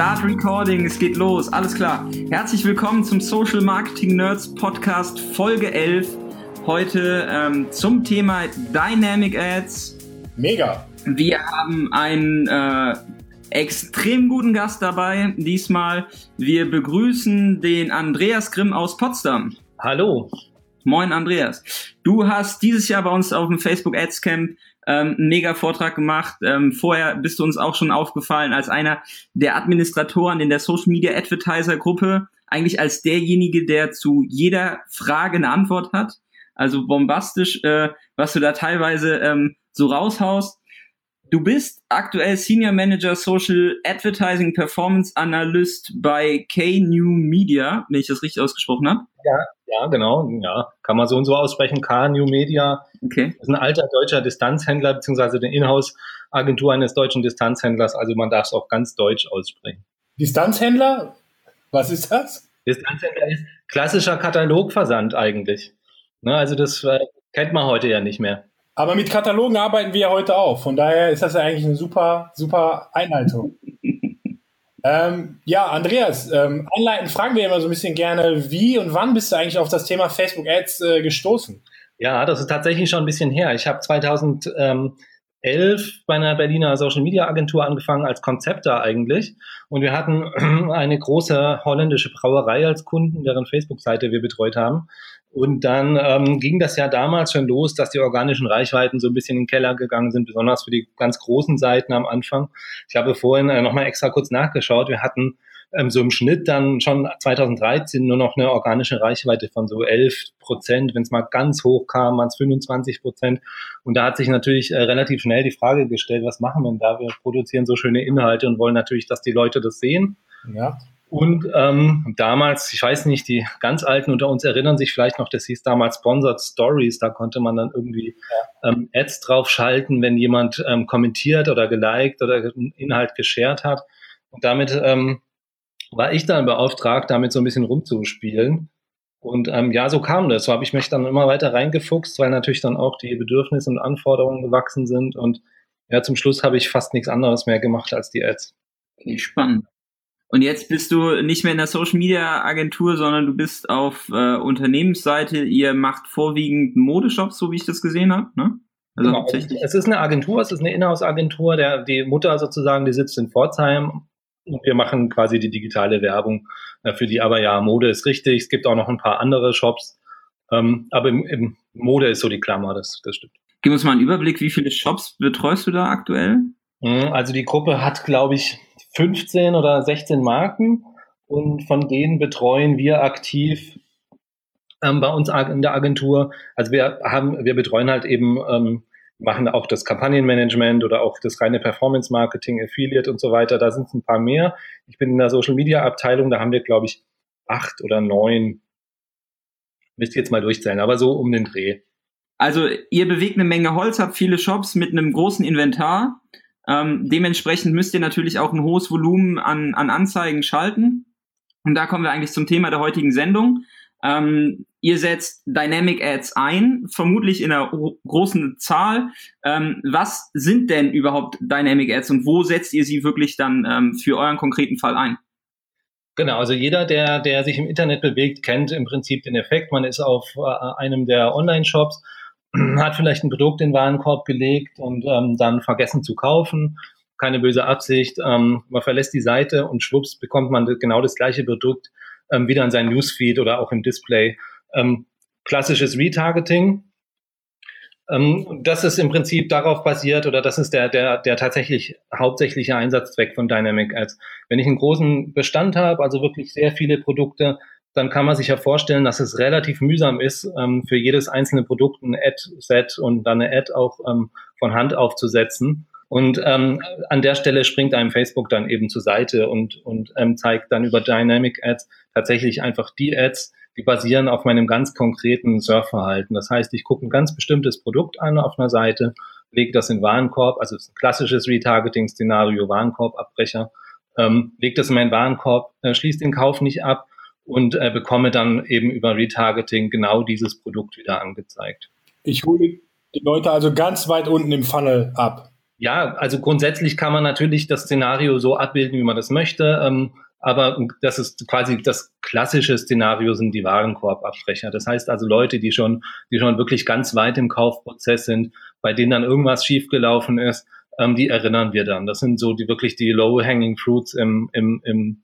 Start Recording, es geht los, alles klar. Herzlich willkommen zum Social Marketing Nerds Podcast Folge 11. Heute ähm, zum Thema Dynamic Ads. Mega. Wir haben einen äh, extrem guten Gast dabei diesmal. Wir begrüßen den Andreas Grimm aus Potsdam. Hallo. Moin Andreas. Du hast dieses Jahr bei uns auf dem Facebook Ads Camp ähm, einen mega Vortrag gemacht. Ähm, vorher bist du uns auch schon aufgefallen als einer der Administratoren in der Social Media Advertiser Gruppe, eigentlich als derjenige, der zu jeder Frage eine Antwort hat. Also bombastisch, äh, was du da teilweise ähm, so raushaust. Du bist aktuell Senior Manager Social Advertising Performance Analyst bei K-New Media, wenn ich das richtig ausgesprochen habe. Ja, ja, genau. Ja, kann man so und so aussprechen. K-New Media okay. ist ein alter deutscher Distanzhändler, beziehungsweise eine Inhouse-Agentur eines deutschen Distanzhändlers. Also man darf es auch ganz deutsch aussprechen. Distanzhändler? Was ist das? Distanzhändler ist klassischer Katalogversand eigentlich. Ne, also das äh, kennt man heute ja nicht mehr. Aber mit Katalogen arbeiten wir ja heute auch. Von daher ist das ja eigentlich eine super, super Einleitung. ähm, ja, Andreas, ähm, einleitend fragen wir immer so ein bisschen gerne, wie und wann bist du eigentlich auf das Thema Facebook Ads äh, gestoßen? Ja, das ist tatsächlich schon ein bisschen her. Ich habe 2011 bei einer Berliner Social Media Agentur angefangen als Konzepter eigentlich. Und wir hatten eine große holländische Brauerei als Kunden, deren Facebook-Seite wir betreut haben. Und dann ähm, ging das ja damals schon los, dass die organischen Reichweiten so ein bisschen in den Keller gegangen sind, besonders für die ganz großen Seiten am Anfang. Ich habe vorhin äh, nochmal extra kurz nachgeschaut. Wir hatten ähm, so im Schnitt dann schon 2013 nur noch eine organische Reichweite von so 11 Prozent. Wenn es mal ganz hoch kam, waren es 25 Prozent. Und da hat sich natürlich äh, relativ schnell die Frage gestellt, was machen wir denn da? Wir produzieren so schöne Inhalte und wollen natürlich, dass die Leute das sehen. Ja. Und ähm, damals, ich weiß nicht, die ganz Alten unter uns erinnern sich vielleicht noch, das hieß damals Sponsored Stories. Da konnte man dann irgendwie ähm, Ads draufschalten, wenn jemand ähm, kommentiert oder geliked oder einen Inhalt geshared hat. Und damit ähm, war ich dann beauftragt, damit so ein bisschen rumzuspielen. Und ähm, ja, so kam das. So habe ich mich dann immer weiter reingefuchst, weil natürlich dann auch die Bedürfnisse und Anforderungen gewachsen sind. Und ja, zum Schluss habe ich fast nichts anderes mehr gemacht als die Ads. Spannend. Und jetzt bist du nicht mehr in der Social Media Agentur, sondern du bist auf äh, Unternehmensseite. Ihr macht vorwiegend Modeshops, so wie ich das gesehen habe. Ne? Also genau. Es ist eine Agentur, es ist eine Inhouse-Agentur. Der die Mutter sozusagen, die sitzt in Pforzheim und wir machen quasi die digitale Werbung äh, für die. Aber ja, Mode ist richtig. Es gibt auch noch ein paar andere Shops, ähm, aber im, im Mode ist so die Klammer. Das, das stimmt. Gib uns mal einen Überblick, wie viele Shops betreust du da aktuell? Hm, also die Gruppe hat, glaube ich, 15 oder 16 Marken und von denen betreuen wir aktiv ähm, bei uns in der Agentur. Also wir haben, wir betreuen halt eben, ähm, machen auch das Kampagnenmanagement oder auch das reine Performance Marketing, Affiliate und so weiter. Da sind es ein paar mehr. Ich bin in der Social Media Abteilung, da haben wir, glaube ich, acht oder neun. Müsst ihr jetzt mal durchzählen, aber so um den Dreh. Also ihr bewegt eine Menge Holz, habt viele Shops mit einem großen Inventar ähm, dementsprechend müsst ihr natürlich auch ein hohes Volumen an, an Anzeigen schalten. Und da kommen wir eigentlich zum Thema der heutigen Sendung. Ähm, ihr setzt Dynamic Ads ein, vermutlich in einer großen Zahl. Ähm, was sind denn überhaupt Dynamic Ads und wo setzt ihr sie wirklich dann ähm, für euren konkreten Fall ein? Genau, also jeder, der, der sich im Internet bewegt, kennt im Prinzip den Effekt. Man ist auf äh, einem der Online-Shops hat vielleicht ein Produkt in den Warenkorb gelegt und ähm, dann vergessen zu kaufen. Keine böse Absicht. Ähm, man verlässt die Seite und schwupps bekommt man genau das gleiche Produkt ähm, wieder in sein Newsfeed oder auch im Display. Ähm, klassisches Retargeting. Ähm, das ist im Prinzip darauf basiert oder das ist der, der, der tatsächlich hauptsächliche Einsatzzweck von Dynamic Ads. Wenn ich einen großen Bestand habe, also wirklich sehr viele Produkte, dann kann man sich ja vorstellen, dass es relativ mühsam ist, ähm, für jedes einzelne Produkt ein Ad-Set und dann eine Ad auch ähm, von Hand aufzusetzen. Und ähm, an der Stelle springt einem Facebook dann eben zur Seite und, und ähm, zeigt dann über Dynamic Ads tatsächlich einfach die Ads, die basieren auf meinem ganz konkreten Surfverhalten. Das heißt, ich gucke ein ganz bestimmtes Produkt an auf einer Seite, lege das in Warenkorb, also ein klassisches Retargeting-Szenario, Warenkorbabbrecher, ähm, lege das in meinen Warenkorb, äh, schließe den Kauf nicht ab, und äh, bekomme dann eben über Retargeting genau dieses Produkt wieder angezeigt. Ich hole die Leute also ganz weit unten im Funnel ab. Ja, also grundsätzlich kann man natürlich das Szenario so abbilden, wie man das möchte. Ähm, aber das ist quasi das klassische Szenario sind die Warenkorbabbrecher. Das heißt also Leute, die schon, die schon wirklich ganz weit im Kaufprozess sind, bei denen dann irgendwas schiefgelaufen ist, ähm, die erinnern wir dann. Das sind so die wirklich die low-hanging fruits im, im, im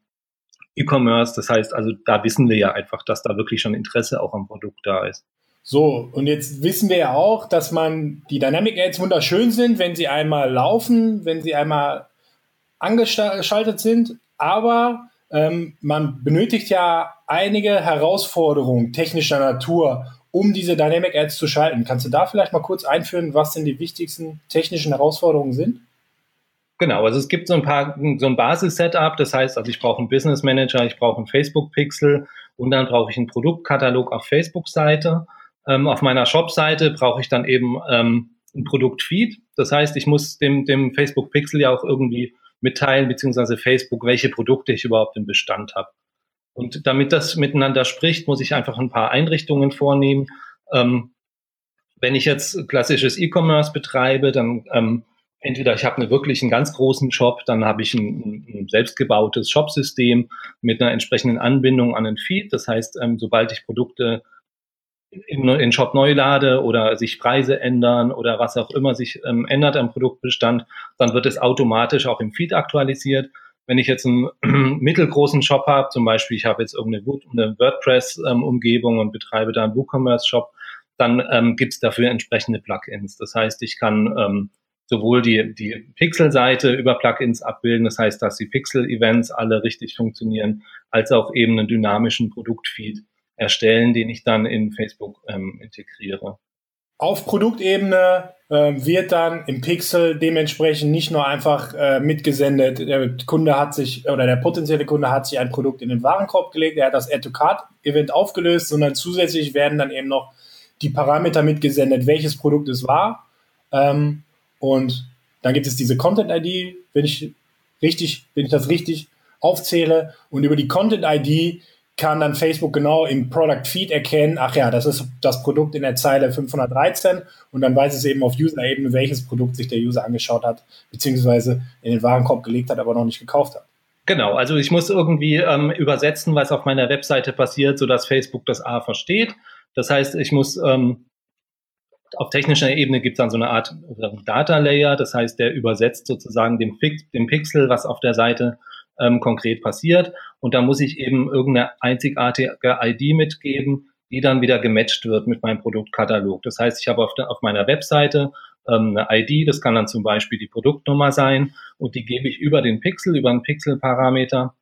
E-Commerce. Das heißt also, da wissen wir ja einfach, dass da wirklich schon Interesse auch am Produkt da ist. So, und jetzt wissen wir ja auch, dass man die Dynamic Ads wunderschön sind, wenn sie einmal laufen, wenn sie einmal angeschaltet sind, aber ähm, man benötigt ja einige Herausforderungen technischer Natur, um diese Dynamic Ads zu schalten. Kannst du da vielleicht mal kurz einführen, was denn die wichtigsten technischen Herausforderungen sind? Genau, also es gibt so ein paar, so ein Basis-Setup, das heißt, also ich brauche einen Business Manager, ich brauche einen Facebook-Pixel und dann brauche ich einen Produktkatalog auf Facebook-Seite. Ähm, auf meiner Shop-Seite brauche ich dann eben ähm, ein Produktfeed. Das heißt, ich muss dem, dem Facebook Pixel ja auch irgendwie mitteilen, beziehungsweise Facebook, welche Produkte ich überhaupt im Bestand habe. Und damit das miteinander spricht, muss ich einfach ein paar Einrichtungen vornehmen. Ähm, wenn ich jetzt klassisches E-Commerce betreibe, dann ähm, entweder ich habe eine wirklich einen ganz großen Shop, dann habe ich ein, ein selbstgebautes Shopsystem mit einer entsprechenden Anbindung an den Feed. Das heißt, ähm, sobald ich Produkte in, in Shop neu lade oder sich Preise ändern oder was auch immer sich ähm, ändert am Produktbestand, dann wird es automatisch auch im Feed aktualisiert. Wenn ich jetzt einen mittelgroßen Shop habe, zum Beispiel ich habe jetzt irgendeine eine WordPress-Umgebung ähm, und betreibe da einen WooCommerce-Shop, dann ähm, gibt es dafür entsprechende Plugins. Das heißt, ich kann ähm, sowohl die, die Pixel-Seite über Plugins abbilden, das heißt, dass die Pixel-Events alle richtig funktionieren, als auch eben einen dynamischen Produktfeed erstellen, den ich dann in Facebook ähm, integriere. Auf Produktebene äh, wird dann im Pixel dementsprechend nicht nur einfach äh, mitgesendet, der Kunde hat sich oder der potenzielle Kunde hat sich ein Produkt in den Warenkorb gelegt, er hat das Add-to-Card-Event aufgelöst, sondern zusätzlich werden dann eben noch die Parameter mitgesendet, welches Produkt es war. Ähm, und dann gibt es diese Content-ID, wenn ich richtig, wenn ich das richtig aufzähle. Und über die Content-ID kann dann Facebook genau im Product Feed erkennen, ach ja, das ist das Produkt in der Zeile 513 und dann weiß es eben auf User-Ebene, welches Produkt sich der User angeschaut hat, beziehungsweise in den Warenkorb gelegt hat, aber noch nicht gekauft hat. Genau, also ich muss irgendwie ähm, übersetzen, was auf meiner Webseite passiert, sodass Facebook das A versteht. Das heißt, ich muss ähm, auf technischer Ebene gibt es dann so eine Art Data Layer, das heißt, der übersetzt sozusagen dem, dem Pixel, was auf der Seite ähm, konkret passiert. Und da muss ich eben irgendeine einzigartige ID mitgeben, die dann wieder gematcht wird mit meinem Produktkatalog. Das heißt, ich habe auf, der, auf meiner Webseite ähm, eine ID, das kann dann zum Beispiel die Produktnummer sein und die gebe ich über den Pixel, über einen Pixel-Parameter,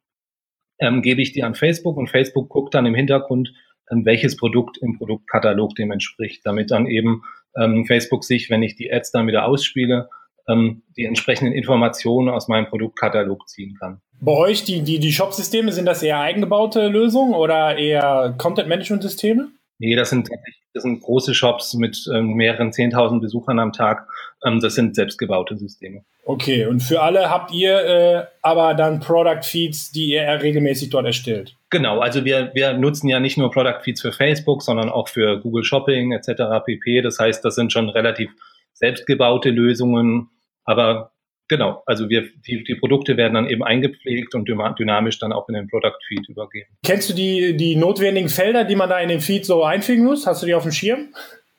ähm, gebe ich die an Facebook und Facebook guckt dann im Hintergrund, ähm, welches Produkt im Produktkatalog dem entspricht, damit dann eben ähm, Facebook sich, wenn ich die Ads dann wieder ausspiele, ähm, die entsprechenden Informationen aus meinem Produktkatalog ziehen kann. Bei euch, die, die, die Shop-Systeme, sind das eher eingebaute Lösungen oder eher Content-Management-Systeme? Nee, das sind, das sind große Shops mit ähm, mehreren 10.000 Besuchern am Tag. Ähm, das sind selbstgebaute Systeme. Okay, und für alle habt ihr äh, aber dann Product Feeds, die ihr regelmäßig dort erstellt? Genau, also wir, wir nutzen ja nicht nur Product Feeds für Facebook, sondern auch für Google Shopping etc. pp. Das heißt, das sind schon relativ selbstgebaute Lösungen, aber genau, also wir, die, die Produkte werden dann eben eingepflegt und dynamisch dann auch in den Product Feed übergeben. Kennst du die, die notwendigen Felder, die man da in den Feed so einfügen muss? Hast du die auf dem Schirm?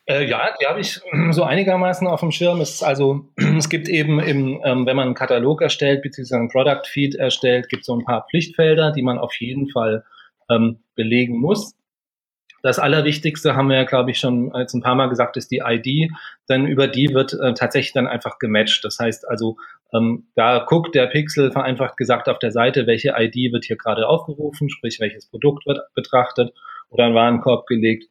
Äh, ja, die habe ich so einigermaßen auf dem Schirm. Es, also, es gibt eben, im, ähm, wenn man einen Katalog erstellt, beziehungsweise einen Product Feed erstellt, gibt es so ein paar Pflichtfelder, die man auf jeden Fall ähm, belegen muss. Das Allerwichtigste haben wir ja, glaube ich, schon jetzt ein paar Mal gesagt, ist die ID. Denn über die wird äh, tatsächlich dann einfach gematcht. Das heißt also, ähm, da guckt der Pixel vereinfacht gesagt auf der Seite, welche ID wird hier gerade aufgerufen, sprich welches Produkt wird betrachtet oder ein Warenkorb gelegt.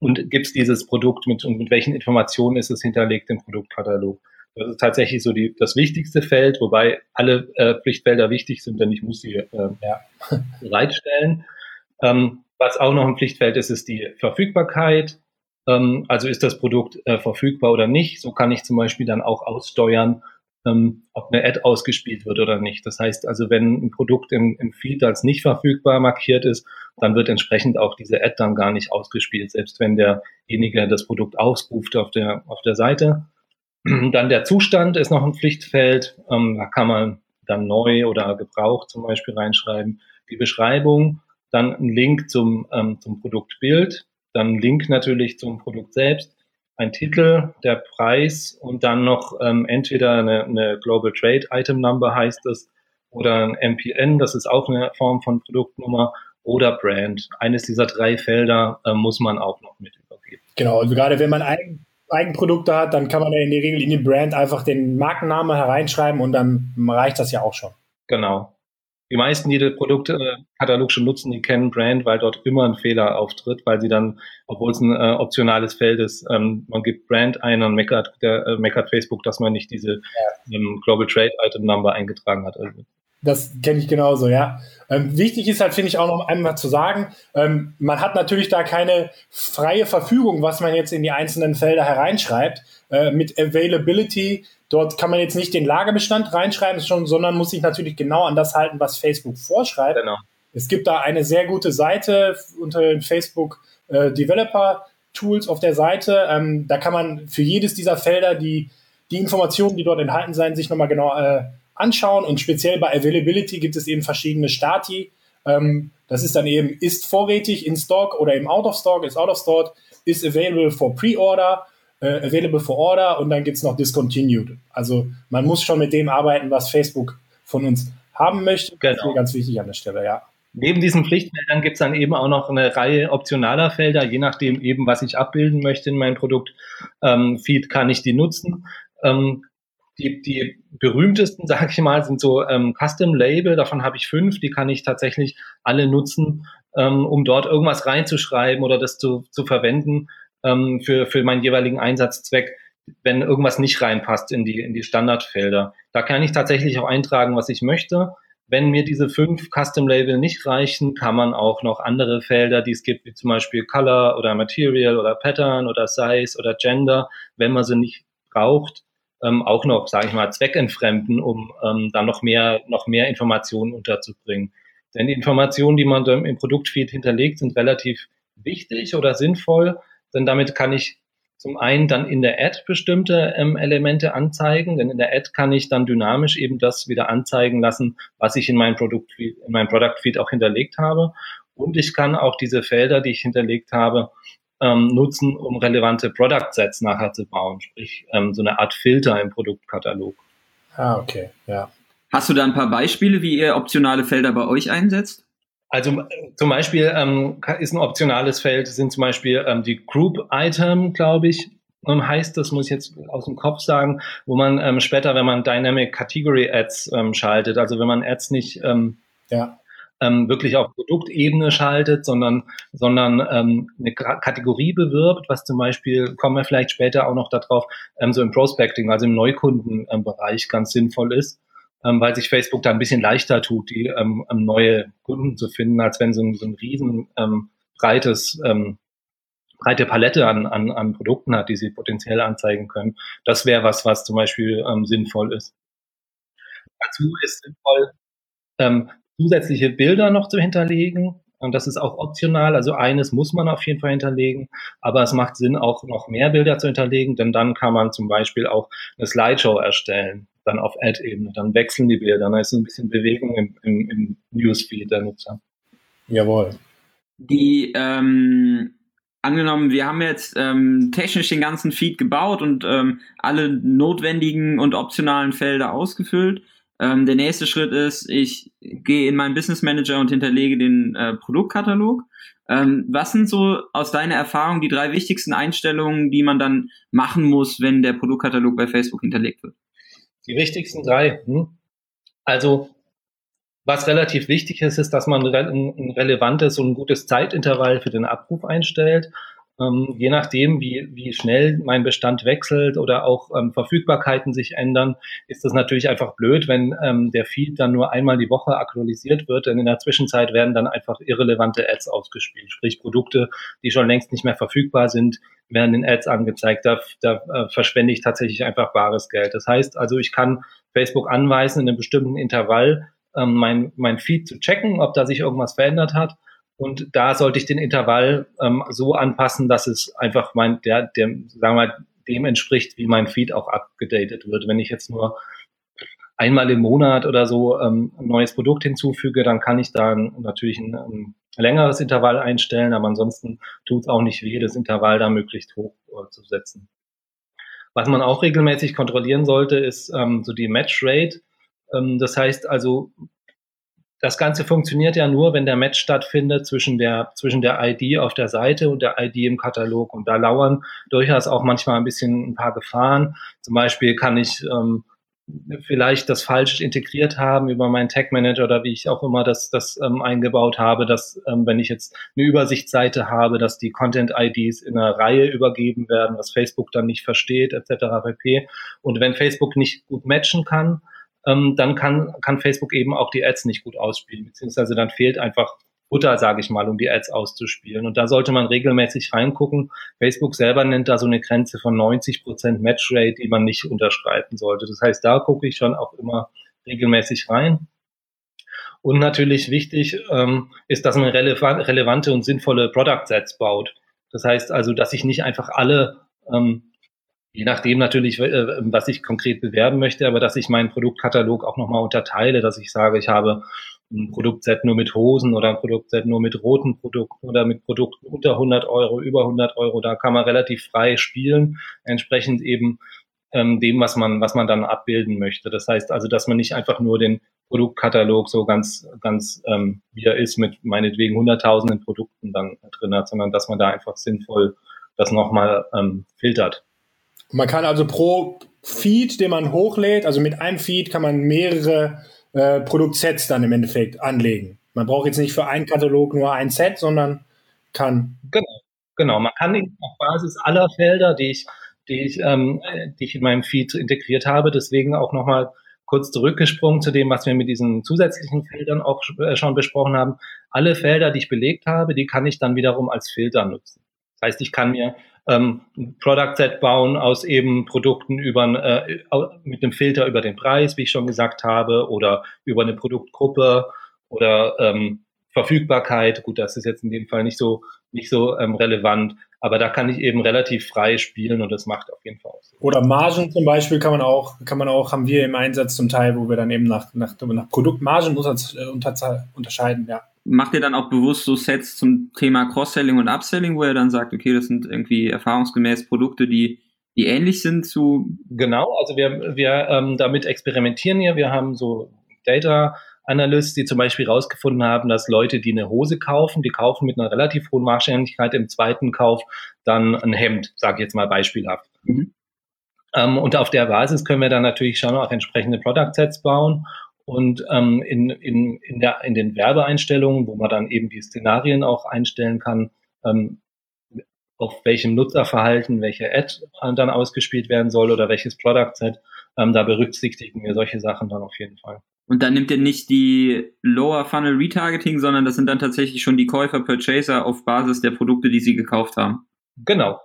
Und gibt es dieses Produkt mit und mit welchen Informationen ist es hinterlegt im Produktkatalog? Das ist tatsächlich so die, das wichtigste Feld, wobei alle äh, Pflichtfelder wichtig sind, denn ich muss sie äh, ja. bereitstellen. Ähm, was auch noch ein Pflichtfeld ist, ist die Verfügbarkeit. Ähm, also ist das Produkt äh, verfügbar oder nicht. So kann ich zum Beispiel dann auch aussteuern, ähm, ob eine Ad ausgespielt wird oder nicht. Das heißt also, wenn ein Produkt im, im Feed als nicht verfügbar markiert ist, dann wird entsprechend auch diese Ad dann gar nicht ausgespielt, selbst wenn derjenige das Produkt ausruft auf der, auf der Seite. Dann der Zustand ist noch ein Pflichtfeld. Ähm, da kann man dann neu oder gebraucht zum Beispiel reinschreiben. Die Beschreibung, dann ein Link zum, ähm, zum Produktbild, dann ein Link natürlich zum Produkt selbst, ein Titel, der Preis und dann noch ähm, entweder eine, eine Global Trade Item Number heißt es oder ein MPN, das ist auch eine Form von Produktnummer oder Brand. Eines dieser drei Felder äh, muss man auch noch mit übergeben. Genau, also gerade wenn man Eigen, Eigenprodukte hat, dann kann man ja in der Regel in die Brand einfach den Markennamen hereinschreiben und dann reicht das ja auch schon. Genau. Die meisten, die den Produktkatalog schon nutzen, die kennen Brand, weil dort immer ein Fehler auftritt, weil sie dann, obwohl es ein äh, optionales Feld ist, ähm, man gibt Brand ein und meckert, der, äh, meckert Facebook, dass man nicht diese ähm, Global Trade Item Number eingetragen hat. Also das kenne ich genauso, ja. Ähm, wichtig ist halt, finde ich, auch noch einmal zu sagen, ähm, man hat natürlich da keine freie Verfügung, was man jetzt in die einzelnen Felder hereinschreibt. Äh, mit Availability, dort kann man jetzt nicht den Lagerbestand reinschreiben, schon, sondern muss sich natürlich genau an das halten, was Facebook vorschreibt. Genau. Es gibt da eine sehr gute Seite unter den Facebook äh, Developer Tools auf der Seite. Ähm, da kann man für jedes dieser Felder die, die Informationen, die dort enthalten sein, sich nochmal genau äh, anschauen. Und speziell bei Availability gibt es eben verschiedene Stati. Ähm, das ist dann eben, ist vorrätig in Stock oder im Out of Stock, ist out of stock, ist available for Pre-Order, äh, available for Order und dann gibt es noch Discontinued. Also man muss schon mit dem arbeiten, was Facebook von uns haben möchte. Genau. Das ist ganz wichtig an der Stelle, ja. Neben diesen Pflichtfeldern gibt es dann eben auch noch eine Reihe optionaler Felder, je nachdem eben, was ich abbilden möchte in meinem Produkt. Ähm, Feed kann ich die nutzen. Ähm, die, die berühmtesten, sage ich mal, sind so ähm, Custom Label. Davon habe ich fünf. Die kann ich tatsächlich alle nutzen, ähm, um dort irgendwas reinzuschreiben oder das zu, zu verwenden ähm, für, für meinen jeweiligen Einsatzzweck, wenn irgendwas nicht reinpasst in die, in die Standardfelder. Da kann ich tatsächlich auch eintragen, was ich möchte. Wenn mir diese fünf Custom Label nicht reichen, kann man auch noch andere Felder, die es gibt, wie zum Beispiel Color oder Material oder Pattern oder Size oder Gender, wenn man sie nicht braucht, ähm, auch noch, sage ich mal, zweckentfremden, um ähm, dann noch mehr, noch mehr Informationen unterzubringen. Denn die Informationen, die man im Produktfeed hinterlegt, sind relativ wichtig oder sinnvoll, denn damit kann ich zum einen dann in der Ad bestimmte ähm, Elemente anzeigen, denn in der Ad kann ich dann dynamisch eben das wieder anzeigen lassen, was ich in meinem Produktfeed, in meinem Product Feed auch hinterlegt habe. Und ich kann auch diese Felder, die ich hinterlegt habe, ähm, nutzen, um relevante Product Sets nachher zu bauen, sprich ähm, so eine Art Filter im Produktkatalog. Ah, okay, ja. Hast du da ein paar Beispiele, wie ihr optionale Felder bei euch einsetzt? Also zum Beispiel ähm, ist ein optionales Feld, sind zum Beispiel ähm, die Group Item, glaube ich, ähm, heißt das, muss ich jetzt aus dem Kopf sagen, wo man ähm, später, wenn man Dynamic Category Ads ähm, schaltet, also wenn man Ads nicht ähm, ja ähm, wirklich auf Produktebene schaltet, sondern, sondern ähm, eine Kategorie bewirbt, was zum Beispiel, kommen wir vielleicht später auch noch darauf, ähm, so im Prospecting, also im Neukundenbereich ganz sinnvoll ist, ähm, weil sich Facebook da ein bisschen leichter tut, die ähm, neue Kunden zu finden, als wenn so ein, so ein riesen ähm, breites ähm, breite Palette an, an, an Produkten hat, die sie potenziell anzeigen können. Das wäre was, was zum Beispiel ähm, sinnvoll ist. Dazu ist sinnvoll, ähm, zusätzliche Bilder noch zu hinterlegen. Und das ist auch optional. Also eines muss man auf jeden Fall hinterlegen. Aber es macht Sinn, auch noch mehr Bilder zu hinterlegen, denn dann kann man zum Beispiel auch eine Slideshow erstellen, dann auf Ad-Ebene. Dann wechseln die Bilder. Dann ist ein bisschen Bewegung im, im, im Newsfeed der Nutzer. Jawohl. Die, ähm, angenommen, wir haben jetzt ähm, technisch den ganzen Feed gebaut und ähm, alle notwendigen und optionalen Felder ausgefüllt. Ähm, der nächste Schritt ist, ich gehe in meinen Business Manager und hinterlege den äh, Produktkatalog. Ähm, was sind so aus deiner Erfahrung die drei wichtigsten Einstellungen, die man dann machen muss, wenn der Produktkatalog bei Facebook hinterlegt wird? Die wichtigsten drei. Hm? Also was relativ wichtig ist, ist, dass man ein relevantes und ein gutes Zeitintervall für den Abruf einstellt. Ähm, je nachdem, wie, wie schnell mein Bestand wechselt oder auch ähm, Verfügbarkeiten sich ändern, ist das natürlich einfach blöd, wenn ähm, der Feed dann nur einmal die Woche aktualisiert wird, denn in der Zwischenzeit werden dann einfach irrelevante Ads ausgespielt, sprich Produkte, die schon längst nicht mehr verfügbar sind, werden in Ads angezeigt. Da, da äh, verschwende ich tatsächlich einfach bares Geld. Das heißt also, ich kann Facebook anweisen, in einem bestimmten Intervall ähm, mein, mein Feed zu checken, ob da sich irgendwas verändert hat und da sollte ich den Intervall ähm, so anpassen, dass es einfach mein, der, der, sagen wir dem entspricht, wie mein Feed auch abgedatet wird. Wenn ich jetzt nur einmal im Monat oder so ähm, ein neues Produkt hinzufüge, dann kann ich da natürlich ein, ein längeres Intervall einstellen, aber ansonsten tut es auch nicht weh, das Intervall da möglichst hoch äh, zu setzen. Was man auch regelmäßig kontrollieren sollte, ist ähm, so die Match Rate. Ähm, das heißt also, das Ganze funktioniert ja nur, wenn der Match stattfindet zwischen der, zwischen der ID auf der Seite und der ID im Katalog. Und da lauern durchaus auch manchmal ein bisschen ein paar Gefahren. Zum Beispiel kann ich ähm, vielleicht das falsch integriert haben über meinen Tag Manager oder wie ich auch immer das, das ähm, eingebaut habe, dass ähm, wenn ich jetzt eine Übersichtsseite habe, dass die Content-IDs in einer Reihe übergeben werden, was Facebook dann nicht versteht, etc. pp. Und wenn Facebook nicht gut matchen kann, ähm, dann kann, kann Facebook eben auch die Ads nicht gut ausspielen, beziehungsweise dann fehlt einfach Butter, sage ich mal, um die Ads auszuspielen. Und da sollte man regelmäßig reingucken. Facebook selber nennt da so eine Grenze von 90 Prozent Matchrate, die man nicht unterschreiten sollte. Das heißt, da gucke ich schon auch immer regelmäßig rein. Und natürlich wichtig ähm, ist, dass man relevante und sinnvolle Product Sets baut. Das heißt also, dass ich nicht einfach alle, ähm, je nachdem natürlich, äh, was ich konkret bewerben möchte, aber dass ich meinen Produktkatalog auch nochmal unterteile, dass ich sage, ich habe ein Produktset nur mit Hosen oder ein Produktset nur mit roten Produkten oder mit Produkten unter 100 Euro, über 100 Euro. Da kann man relativ frei spielen, entsprechend eben ähm, dem, was man, was man dann abbilden möchte. Das heißt also, dass man nicht einfach nur den Produktkatalog so ganz, ganz ähm, wie er ist, mit meinetwegen hunderttausenden Produkten dann drin hat, sondern dass man da einfach sinnvoll das nochmal ähm, filtert. Man kann also pro Feed, den man hochlädt, also mit einem Feed kann man mehrere äh, Produktsets dann im Endeffekt anlegen. Man braucht jetzt nicht für einen Katalog nur ein Set, sondern kann. Genau, genau. Man kann auf Basis aller Felder, die ich, die ich, ähm, die ich in meinem Feed integriert habe, deswegen auch nochmal kurz zurückgesprungen zu dem, was wir mit diesen zusätzlichen Feldern auch äh, schon besprochen haben. Alle Felder, die ich belegt habe, die kann ich dann wiederum als Filter nutzen. Das heißt, ich kann mir ähm, Product Set bauen aus eben Produkten über äh, mit einem Filter über den Preis, wie ich schon gesagt habe, oder über eine Produktgruppe oder ähm, Verfügbarkeit. Gut, das ist jetzt in dem Fall nicht so nicht so ähm, relevant, aber da kann ich eben relativ frei spielen und das macht auf jeden Fall Sinn. Oder Margen zum Beispiel kann man auch kann man auch haben wir im Einsatz zum Teil, wo wir dann eben nach nach, nach Produktmargen äh, unterscheiden, ja macht ihr dann auch bewusst so Sets zum Thema Cross-Selling und Upselling, wo ihr dann sagt, okay, das sind irgendwie erfahrungsgemäß Produkte, die, die ähnlich sind zu. Genau, also wir, wir ähm, damit experimentieren hier. Wir haben so Data Analysts, die zum Beispiel herausgefunden haben, dass Leute, die eine Hose kaufen, die kaufen mit einer relativ hohen Wahrscheinlichkeit im zweiten Kauf dann ein Hemd, sage ich jetzt mal beispielhaft. Mhm. Ähm, und auf der Basis können wir dann natürlich schon auch entsprechende Product Sets bauen und ähm, in, in, in, der, in den Werbeeinstellungen, wo man dann eben die Szenarien auch einstellen kann, ähm, auf welchem Nutzerverhalten welche Ad dann ausgespielt werden soll oder welches Product Set, ähm, da berücksichtigen wir solche Sachen dann auf jeden Fall. Und dann nimmt ihr nicht die Lower Funnel Retargeting, sondern das sind dann tatsächlich schon die Käufer, Purchaser auf Basis der Produkte, die sie gekauft haben. Genau,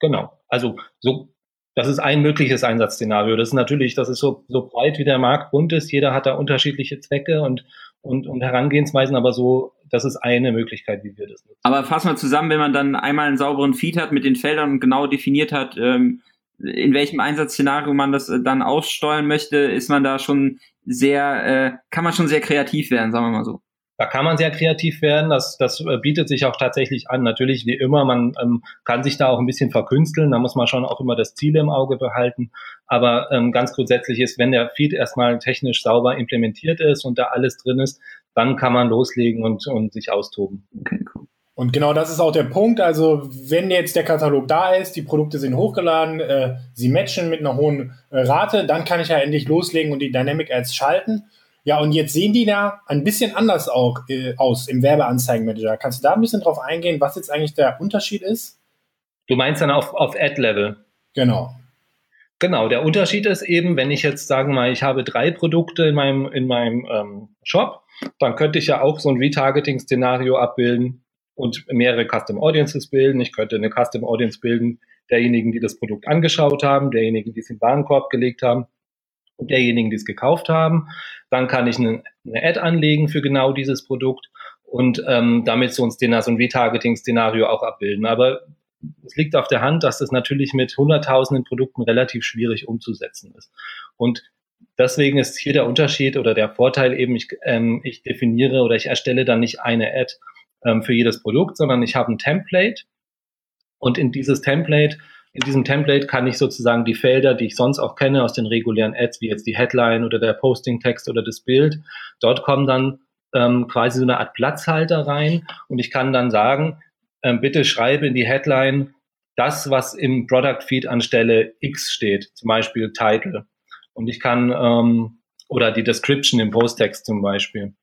genau. Also so das ist ein mögliches Einsatzszenario. Das ist natürlich, das ist so, so breit wie der Markt bunt ist. Jeder hat da unterschiedliche Zwecke und, und, und Herangehensweisen, aber so, das ist eine Möglichkeit, wie wir das nutzen. Aber fassen wir zusammen, wenn man dann einmal einen sauberen Feed hat mit den Feldern und genau definiert hat, ähm, in welchem Einsatzszenario man das äh, dann aussteuern möchte, ist man da schon sehr, äh, kann man schon sehr kreativ werden, sagen wir mal so. Da kann man sehr kreativ werden. Das, das äh, bietet sich auch tatsächlich an. Natürlich, wie immer, man ähm, kann sich da auch ein bisschen verkünsteln. Da muss man schon auch immer das Ziel im Auge behalten. Aber ähm, ganz grundsätzlich ist, wenn der Feed erstmal technisch sauber implementiert ist und da alles drin ist, dann kann man loslegen und, und sich austoben. Okay, cool. Und genau das ist auch der Punkt. Also wenn jetzt der Katalog da ist, die Produkte sind hochgeladen, äh, sie matchen mit einer hohen äh, Rate, dann kann ich ja endlich loslegen und die Dynamic Ads schalten. Ja, und jetzt sehen die da ein bisschen anders auch, äh, aus im Werbeanzeigenmanager. Kannst du da ein bisschen drauf eingehen, was jetzt eigentlich der Unterschied ist? Du meinst dann auf, auf Ad-Level? Genau. Genau, der Unterschied ist eben, wenn ich jetzt sagen mal, ich habe drei Produkte in meinem, in meinem ähm, Shop, dann könnte ich ja auch so ein Retargeting-Szenario abbilden und mehrere Custom Audiences bilden. Ich könnte eine Custom Audience bilden derjenigen, die das Produkt angeschaut haben, derjenigen, die es in den Warenkorb gelegt haben derjenigen, die es gekauft haben. Dann kann ich eine, eine Ad anlegen für genau dieses Produkt und ähm, damit so ein, Szenario, so ein Retargeting-Szenario auch abbilden. Aber es liegt auf der Hand, dass das natürlich mit hunderttausenden Produkten relativ schwierig umzusetzen ist. Und deswegen ist hier der Unterschied oder der Vorteil eben, ich, ähm, ich definiere oder ich erstelle dann nicht eine Ad ähm, für jedes Produkt, sondern ich habe ein Template und in dieses Template in diesem Template kann ich sozusagen die Felder, die ich sonst auch kenne aus den regulären Ads, wie jetzt die Headline oder der Posting-Text oder das Bild, dort kommen dann ähm, quasi so eine Art Platzhalter rein und ich kann dann sagen, ähm, bitte schreibe in die Headline das, was im Product Feed an Stelle X steht, zum Beispiel Title. Und ich kann, ähm, oder die Description im Posttext zum Beispiel.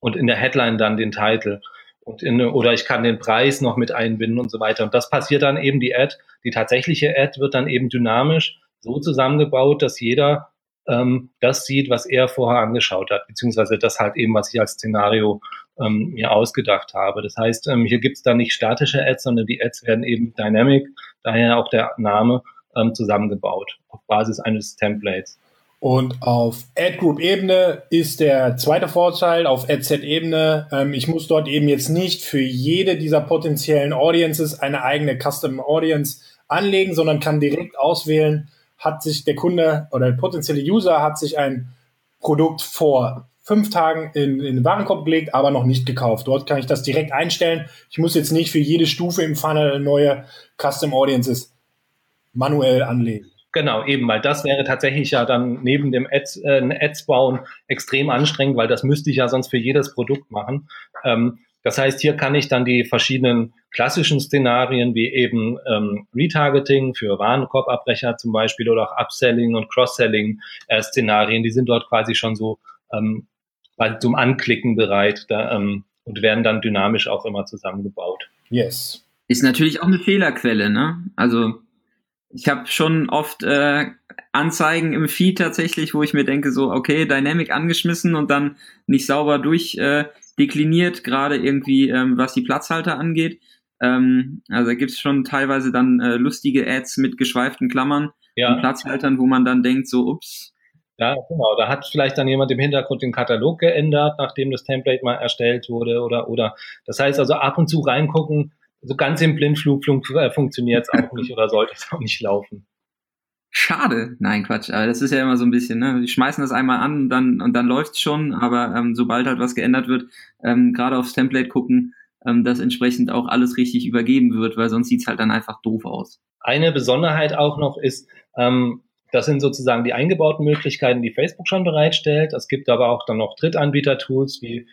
Und in der Headline dann den Title. Und in, oder ich kann den Preis noch mit einbinden und so weiter. Und das passiert dann eben die Ad. Die tatsächliche Ad wird dann eben dynamisch so zusammengebaut, dass jeder ähm, das sieht, was er vorher angeschaut hat, beziehungsweise das halt eben, was ich als Szenario ähm, mir ausgedacht habe. Das heißt, ähm, hier gibt es dann nicht statische Ads, sondern die Ads werden eben dynamic, daher auch der Name, ähm, zusammengebaut auf Basis eines Templates. Und auf Ad-Group-Ebene ist der zweite Vorteil, auf Ad-Set-Ebene, ähm, ich muss dort eben jetzt nicht für jede dieser potenziellen Audiences eine eigene Custom Audience anlegen, sondern kann direkt auswählen, hat sich der Kunde oder der potenzielle User hat sich ein Produkt vor fünf Tagen in, in den Warenkorb gelegt, aber noch nicht gekauft. Dort kann ich das direkt einstellen. Ich muss jetzt nicht für jede Stufe im Funnel neue Custom Audiences manuell anlegen. Genau, eben, weil das wäre tatsächlich ja dann neben dem Ads, äh, Ads bauen extrem anstrengend, weil das müsste ich ja sonst für jedes Produkt machen. Ähm, das heißt, hier kann ich dann die verschiedenen klassischen Szenarien wie eben ähm, Retargeting für Warenkorbabbrecher zum Beispiel oder auch Upselling und Cross-Selling-Szenarien, äh, die sind dort quasi schon so ähm, zum Anklicken bereit da, ähm, und werden dann dynamisch auch immer zusammengebaut. Yes. Ist natürlich auch eine Fehlerquelle, ne? Also ich habe schon oft äh, Anzeigen im Feed tatsächlich, wo ich mir denke, so, okay, Dynamic angeschmissen und dann nicht sauber durch äh, dekliniert, gerade irgendwie, ähm, was die Platzhalter angeht. Ähm, also da gibt's schon teilweise dann äh, lustige Ads mit geschweiften Klammern ja. und Platzhaltern, wo man dann denkt, so, ups. Ja, genau. Da hat vielleicht dann jemand im Hintergrund den Katalog geändert, nachdem das Template mal erstellt wurde oder, oder. Das heißt also ab und zu reingucken, so ganz im Blindflug äh, funktioniert es auch nicht oder sollte es auch nicht laufen. Schade. Nein, Quatsch. Aber das ist ja immer so ein bisschen, ne? Die schmeißen das einmal an und dann, und dann läuft's schon, aber ähm, sobald halt was geändert wird, ähm, gerade aufs Template gucken, ähm, dass entsprechend auch alles richtig übergeben wird, weil sonst sieht's halt dann einfach doof aus. Eine Besonderheit auch noch ist, ähm, das sind sozusagen die eingebauten Möglichkeiten, die Facebook schon bereitstellt. Es gibt aber auch dann noch Drittanbieter-Tools wie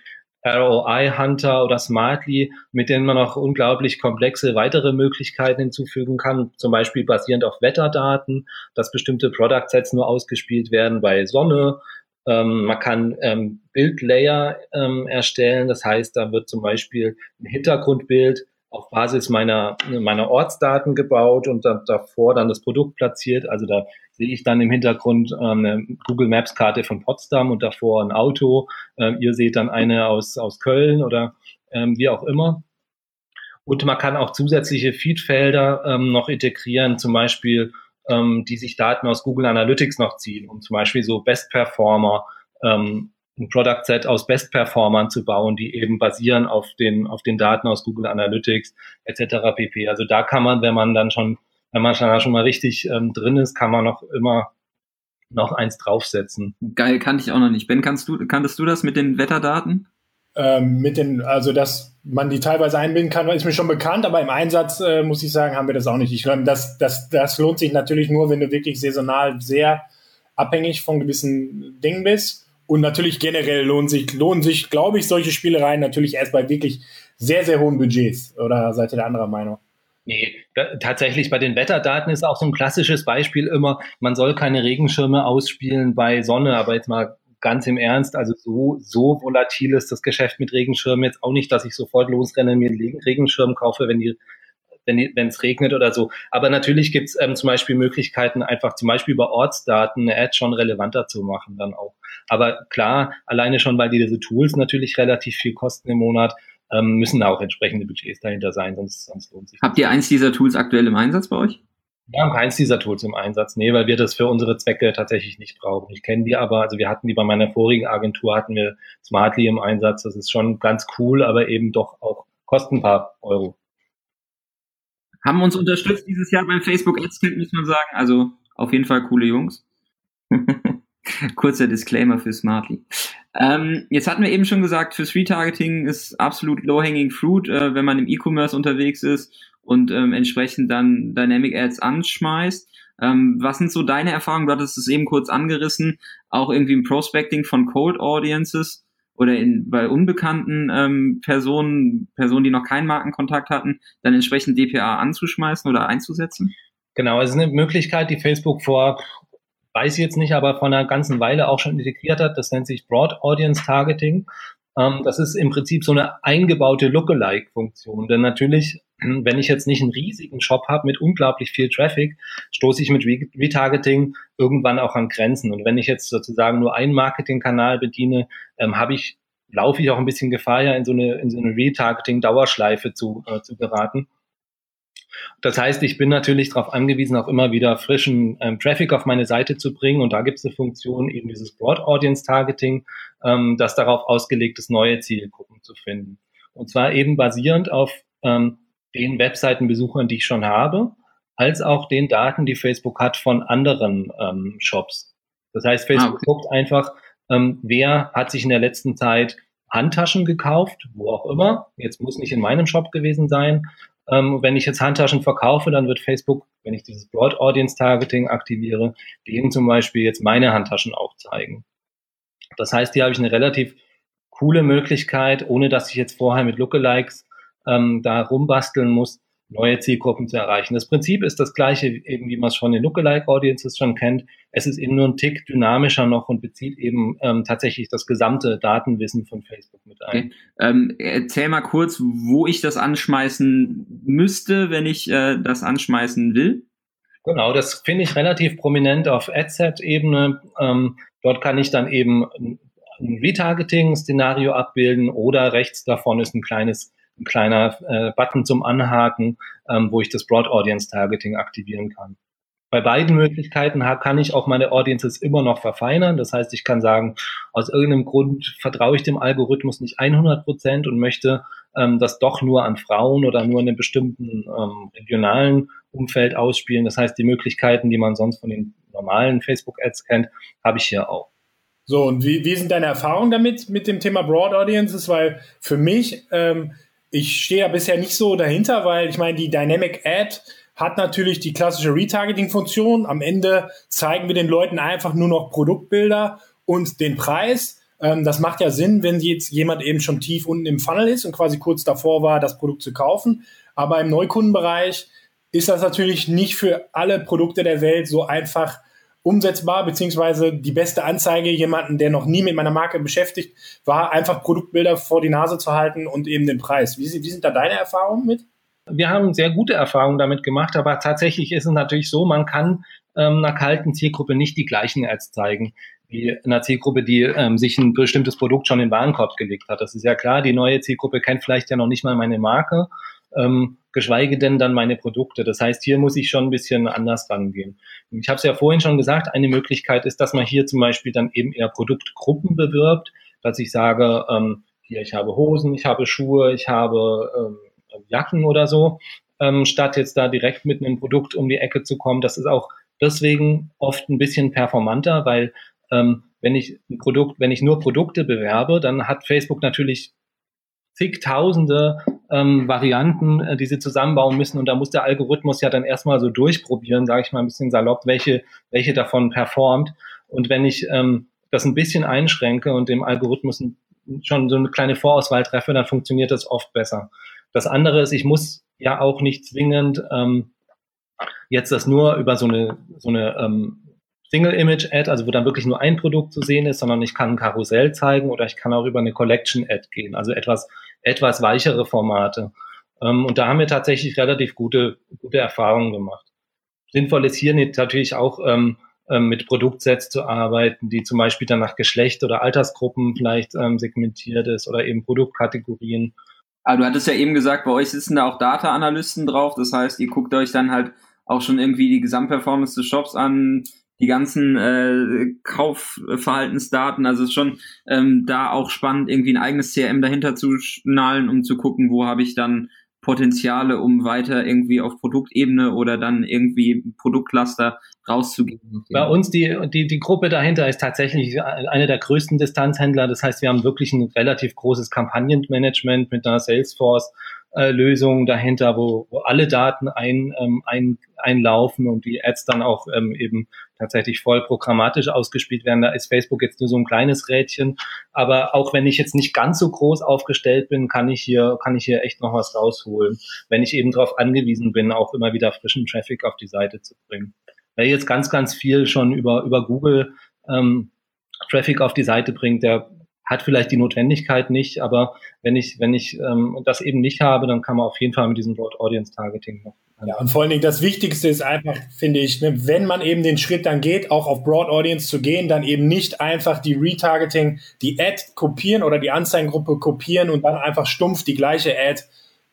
ROI Hunter oder Smartly, mit denen man auch unglaublich komplexe weitere Möglichkeiten hinzufügen kann, zum Beispiel basierend auf Wetterdaten, dass bestimmte Product Sets nur ausgespielt werden bei Sonne. Ähm, man kann ähm, Bildlayer ähm, erstellen, das heißt, da wird zum Beispiel ein Hintergrundbild auf Basis meiner, meiner Ortsdaten gebaut und da, davor dann das Produkt platziert. Also da sehe ich dann im Hintergrund ähm, eine Google Maps Karte von Potsdam und davor ein Auto. Ähm, ihr seht dann eine aus, aus Köln oder ähm, wie auch immer. Und man kann auch zusätzliche Feedfelder ähm, noch integrieren, zum Beispiel, ähm, die sich Daten aus Google Analytics noch ziehen, um zum Beispiel so Best Performer ähm, ein Product Set aus Best Performern zu bauen, die eben basieren auf den, auf den Daten aus Google Analytics etc. pp. Also da kann man, wenn man dann schon, wenn man schon, schon mal richtig ähm, drin ist, kann man noch immer noch eins draufsetzen. Geil, kannte ich auch noch nicht. Ben, kannst du, kanntest du das mit den Wetterdaten? Ähm, mit den, also dass man die teilweise einbinden kann, ist mir schon bekannt, aber im Einsatz äh, muss ich sagen, haben wir das auch nicht. Ich glaube, das, das, das lohnt sich natürlich nur, wenn du wirklich saisonal sehr abhängig von gewissen Dingen bist. Und natürlich generell lohnen sich, lohnen sich, glaube ich, solche Spielereien natürlich erst bei wirklich sehr, sehr hohen Budgets. Oder seid ihr der anderer Meinung? Nee, tatsächlich bei den Wetterdaten ist auch so ein klassisches Beispiel immer, man soll keine Regenschirme ausspielen bei Sonne, aber jetzt mal ganz im Ernst, also so, so volatil ist das Geschäft mit Regenschirmen jetzt auch nicht, dass ich sofort losrenne, mir einen Regenschirm kaufe, wenn die wenn es regnet oder so. Aber natürlich gibt es ähm, zum Beispiel Möglichkeiten, einfach zum Beispiel über Ortsdaten eine Ad schon relevanter zu machen dann auch. Aber klar, alleine schon, weil diese Tools natürlich relativ viel kosten im Monat, ähm, müssen da auch entsprechende Budgets dahinter sein, sonst, sonst lohnt sich. Habt ihr eins dieser Tools aktuell im Einsatz bei euch? Wir haben keins dieser Tools im Einsatz, nee, weil wir das für unsere Zwecke tatsächlich nicht brauchen. Ich kenne die aber, also wir hatten die bei meiner vorigen Agentur, hatten wir Smartly im Einsatz. Das ist schon ganz cool, aber eben doch auch kosten ein paar Euro. Haben uns unterstützt dieses Jahr beim Facebook Adscamp, muss man sagen. Also auf jeden Fall coole Jungs. Kurzer Disclaimer für Smartly. Ähm, jetzt hatten wir eben schon gesagt, fürs Retargeting ist absolut low-hanging fruit, äh, wenn man im E-Commerce unterwegs ist und ähm, entsprechend dann Dynamic Ads anschmeißt. Ähm, was sind so deine Erfahrungen? Du hattest es eben kurz angerissen, auch irgendwie im Prospecting von Cold Audiences oder in, bei unbekannten ähm, Personen, Personen, die noch keinen Markenkontakt hatten, dann entsprechend DPA anzuschmeißen oder einzusetzen? Genau, es ist eine Möglichkeit, die Facebook vor weiß jetzt nicht, aber vor einer ganzen Weile auch schon integriert hat. Das nennt sich Broad Audience Targeting. Ähm, das ist im Prinzip so eine eingebaute Lookalike-Funktion. Denn natürlich, wenn ich jetzt nicht einen riesigen Shop habe mit unglaublich viel Traffic, stoße ich mit Retargeting irgendwann auch an Grenzen. Und wenn ich jetzt sozusagen nur einen Marketingkanal bediene, ähm, habe ich laufe ich auch ein bisschen Gefahr, ja in so eine, in so eine Retargeting-Dauerschleife zu, äh, zu geraten. Das heißt, ich bin natürlich darauf angewiesen, auch immer wieder frischen ähm, Traffic auf meine Seite zu bringen. Und da gibt es eine Funktion, eben dieses Broad Audience Targeting, ähm, das darauf ausgelegt ist, neue Zielgruppen zu finden. Und zwar eben basierend auf ähm, den Webseitenbesuchern, die ich schon habe, als auch den Daten, die Facebook hat von anderen ähm, Shops. Das heißt, Facebook ah, okay. guckt einfach, ähm, wer hat sich in der letzten Zeit Handtaschen gekauft, wo auch immer. Jetzt muss nicht in meinem Shop gewesen sein, ähm, wenn ich jetzt Handtaschen verkaufe, dann wird Facebook, wenn ich dieses Broad Audience Targeting aktiviere, denen zum Beispiel jetzt meine Handtaschen auch zeigen. Das heißt, hier habe ich eine relativ coole Möglichkeit, ohne dass ich jetzt vorher mit Lookalikes ähm, da rumbasteln muss, neue Zielgruppen zu erreichen. Das Prinzip ist das gleiche, eben wie man es schon in Lookalike Audiences schon kennt. Es ist eben nur ein Tick dynamischer noch und bezieht eben ähm, tatsächlich das gesamte Datenwissen von Facebook mit ein. Okay. Ähm, erzähl mal kurz, wo ich das anschmeißen müsste, wenn ich äh, das anschmeißen will. Genau, das finde ich relativ prominent auf Adset-Ebene. Ähm, dort kann ich dann eben ein Retargeting-Szenario abbilden oder rechts davon ist ein kleines ein kleiner äh, Button zum Anhaken, ähm, wo ich das Broad Audience Targeting aktivieren kann. Bei beiden Möglichkeiten kann ich auch meine Audiences immer noch verfeinern. Das heißt, ich kann sagen, aus irgendeinem Grund vertraue ich dem Algorithmus nicht 100 Prozent und möchte ähm, das doch nur an Frauen oder nur in einem bestimmten ähm, regionalen Umfeld ausspielen. Das heißt, die Möglichkeiten, die man sonst von den normalen Facebook-Ads kennt, habe ich hier auch. So, und wie, wie sind deine Erfahrungen damit, mit dem Thema Broad Audiences? Weil für mich ähm, ich stehe ja bisher nicht so dahinter, weil ich meine, die Dynamic Ad hat natürlich die klassische Retargeting-Funktion. Am Ende zeigen wir den Leuten einfach nur noch Produktbilder und den Preis. Ähm, das macht ja Sinn, wenn jetzt jemand eben schon tief unten im Funnel ist und quasi kurz davor war, das Produkt zu kaufen. Aber im Neukundenbereich ist das natürlich nicht für alle Produkte der Welt so einfach umsetzbar, beziehungsweise die beste Anzeige jemanden, der noch nie mit meiner Marke beschäftigt war, einfach Produktbilder vor die Nase zu halten und eben den Preis. Wie, wie sind da deine Erfahrungen mit? Wir haben sehr gute Erfahrungen damit gemacht, aber tatsächlich ist es natürlich so, man kann ähm, einer kalten Zielgruppe nicht die gleichen Ads zeigen wie einer Zielgruppe, die ähm, sich ein bestimmtes Produkt schon in den Warenkorb gelegt hat. Das ist ja klar, die neue Zielgruppe kennt vielleicht ja noch nicht mal meine Marke ähm, geschweige denn dann meine Produkte. Das heißt, hier muss ich schon ein bisschen anders rangehen. Ich habe es ja vorhin schon gesagt, eine Möglichkeit ist, dass man hier zum Beispiel dann eben eher Produktgruppen bewirbt, dass ich sage, ähm, hier, ich habe Hosen, ich habe Schuhe, ich habe ähm, Jacken oder so, ähm, statt jetzt da direkt mit einem Produkt um die Ecke zu kommen. Das ist auch deswegen oft ein bisschen performanter, weil ähm, wenn ich ein Produkt, wenn ich nur Produkte bewerbe, dann hat Facebook natürlich zigtausende ähm, Varianten, äh, die sie zusammenbauen müssen. Und da muss der Algorithmus ja dann erstmal so durchprobieren, sage ich mal ein bisschen salopp, welche, welche davon performt. Und wenn ich ähm, das ein bisschen einschränke und dem Algorithmus schon so eine kleine Vorauswahl treffe, dann funktioniert das oft besser. Das andere ist, ich muss ja auch nicht zwingend ähm, jetzt das nur über so eine, so eine ähm, Single-Image-Ad, also wo dann wirklich nur ein Produkt zu sehen ist, sondern ich kann ein Karussell zeigen oder ich kann auch über eine Collection-Ad gehen, also etwas, etwas weichere Formate. Ähm, und da haben wir tatsächlich relativ gute, gute Erfahrungen gemacht. Sinnvoll ist hier natürlich auch ähm, ähm, mit Produktsets zu arbeiten, die zum Beispiel dann nach Geschlecht oder Altersgruppen vielleicht ähm, segmentiert ist oder eben Produktkategorien. Aber du hattest ja eben gesagt, bei euch sitzen da auch Data-Analysten drauf. Das heißt, ihr guckt euch dann halt auch schon irgendwie die Gesamtperformance des Shops an, die ganzen äh, Kaufverhaltensdaten. Also ist schon ähm, da auch spannend, irgendwie ein eigenes CRM dahinter zu schnallen, um zu gucken, wo habe ich dann Potenziale, um weiter irgendwie auf Produktebene oder dann irgendwie Produktcluster rauszugehen? Bei uns die, die, die Gruppe dahinter ist tatsächlich eine der größten Distanzhändler. Das heißt, wir haben wirklich ein relativ großes Kampagnenmanagement mit einer Salesforce äh, Lösung dahinter, wo, wo alle Daten ein, ähm, ein, einlaufen und die Ads dann auch ähm, eben tatsächlich voll programmatisch ausgespielt werden. Da ist Facebook jetzt nur so ein kleines Rädchen. Aber auch wenn ich jetzt nicht ganz so groß aufgestellt bin, kann ich hier, kann ich hier echt noch was rausholen, wenn ich eben darauf angewiesen bin, auch immer wieder frischen Traffic auf die Seite zu bringen. Wer jetzt ganz, ganz viel schon über, über Google ähm, Traffic auf die Seite bringt, der hat vielleicht die Notwendigkeit nicht, aber wenn ich, wenn ich ähm, das eben nicht habe, dann kann man auf jeden Fall mit diesem Broad Audience Targeting noch. Ja, und vor allen Dingen das Wichtigste ist einfach, finde ich, ne, wenn man eben den Schritt dann geht, auch auf Broad Audience zu gehen, dann eben nicht einfach die Retargeting, die Ad kopieren oder die Anzeigengruppe kopieren und dann einfach stumpf die gleiche Ad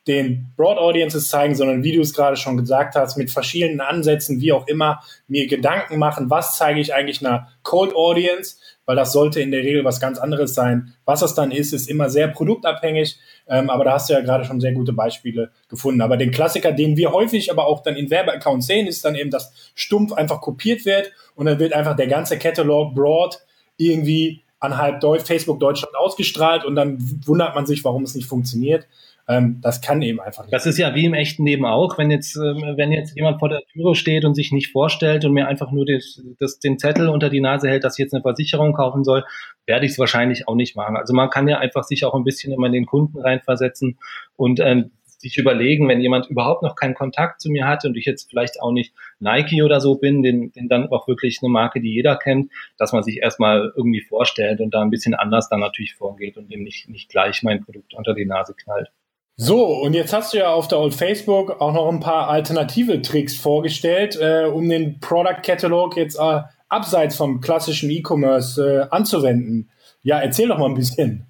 den Broad Audiences zeigen, sondern wie du es gerade schon gesagt hast, mit verschiedenen Ansätzen, wie auch immer, mir Gedanken machen, was zeige ich eigentlich einer Cold Audience, weil das sollte in der Regel was ganz anderes sein. Was das dann ist, ist immer sehr produktabhängig, ähm, aber da hast du ja gerade schon sehr gute Beispiele gefunden. Aber den Klassiker, den wir häufig aber auch dann in Werbeaccounts sehen, ist dann eben, dass stumpf einfach kopiert wird und dann wird einfach der ganze Catalog Broad irgendwie an halb Deutsch, Facebook Deutschland ausgestrahlt und dann wundert man sich, warum es nicht funktioniert. Ähm, das kann eben einfach nicht. Das ist ja wie im echten Leben auch, wenn jetzt, ähm, wenn jetzt jemand vor der Türe steht und sich nicht vorstellt und mir einfach nur das, das, den Zettel unter die Nase hält, dass ich jetzt eine Versicherung kaufen soll, werde ich es wahrscheinlich auch nicht machen. Also man kann ja einfach sich auch ein bisschen immer in den Kunden reinversetzen und ähm, sich überlegen, wenn jemand überhaupt noch keinen Kontakt zu mir hat und ich jetzt vielleicht auch nicht Nike oder so bin, den, den dann auch wirklich eine Marke, die jeder kennt, dass man sich erstmal irgendwie vorstellt und da ein bisschen anders dann natürlich vorgeht und dem nicht, nicht gleich mein Produkt unter die Nase knallt. So, und jetzt hast du ja auf der Old Facebook auch noch ein paar alternative Tricks vorgestellt, äh, um den Product Catalog jetzt äh, abseits vom klassischen E-Commerce äh, anzuwenden. Ja, erzähl doch mal ein bisschen,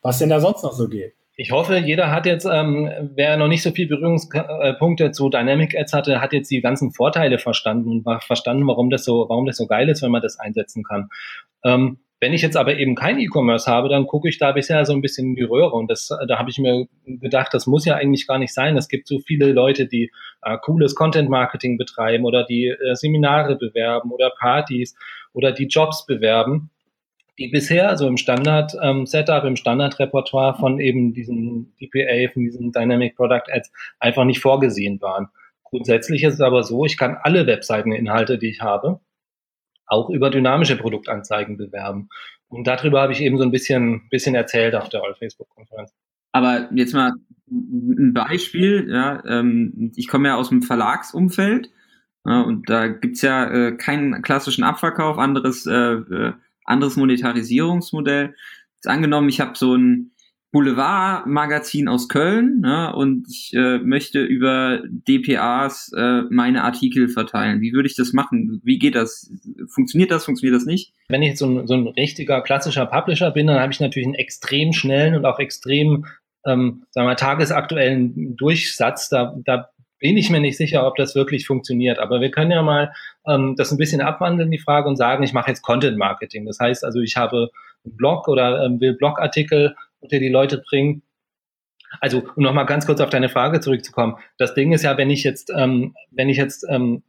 was denn da sonst noch so geht. Ich hoffe, jeder hat jetzt, ähm, wer noch nicht so viel Berührungspunkte zu Dynamic Ads hatte, hat jetzt die ganzen Vorteile verstanden und verstanden, warum das so, warum das so geil ist, wenn man das einsetzen kann. Ähm, wenn ich jetzt aber eben kein E-Commerce habe, dann gucke ich da bisher so ein bisschen in die Röhre. Und das, da habe ich mir gedacht, das muss ja eigentlich gar nicht sein. Es gibt so viele Leute, die äh, cooles Content-Marketing betreiben oder die äh, Seminare bewerben oder Partys oder die Jobs bewerben, die bisher so also im Standard-Setup, ähm, im Standard-Repertoire von eben diesen DPA, von diesen Dynamic Product Ads einfach nicht vorgesehen waren. Grundsätzlich ist es aber so, ich kann alle Webseiteninhalte, die ich habe, auch über dynamische Produktanzeigen bewerben. Und darüber habe ich eben so ein bisschen, bisschen erzählt auf der All-Facebook-Konferenz. Aber jetzt mal ein Beispiel, ja, ähm, ich komme ja aus dem Verlagsumfeld ja, und da gibt's ja äh, keinen klassischen Abverkauf, anderes, äh, äh anderes Monetarisierungsmodell. Jetzt angenommen, ich habe so ein Boulevardmagazin aus Köln ne, und ich äh, möchte über DPAs äh, meine Artikel verteilen. Wie würde ich das machen? Wie geht das? Funktioniert das? Funktioniert das nicht? Wenn ich jetzt so ein, so ein richtiger klassischer Publisher bin, dann habe ich natürlich einen extrem schnellen und auch extrem ähm, sagen wir, tagesaktuellen Durchsatz. Da, da bin ich mir nicht sicher, ob das wirklich funktioniert. Aber wir können ja mal ähm, das ein bisschen abwandeln, die Frage, und sagen, ich mache jetzt Content Marketing. Das heißt also, ich habe einen Blog oder ähm, will Blogartikel unter die Leute bringen. Also, um nochmal ganz kurz auf deine Frage zurückzukommen. Das Ding ist ja, wenn ich jetzt, ähm, wenn ich jetzt, ähm,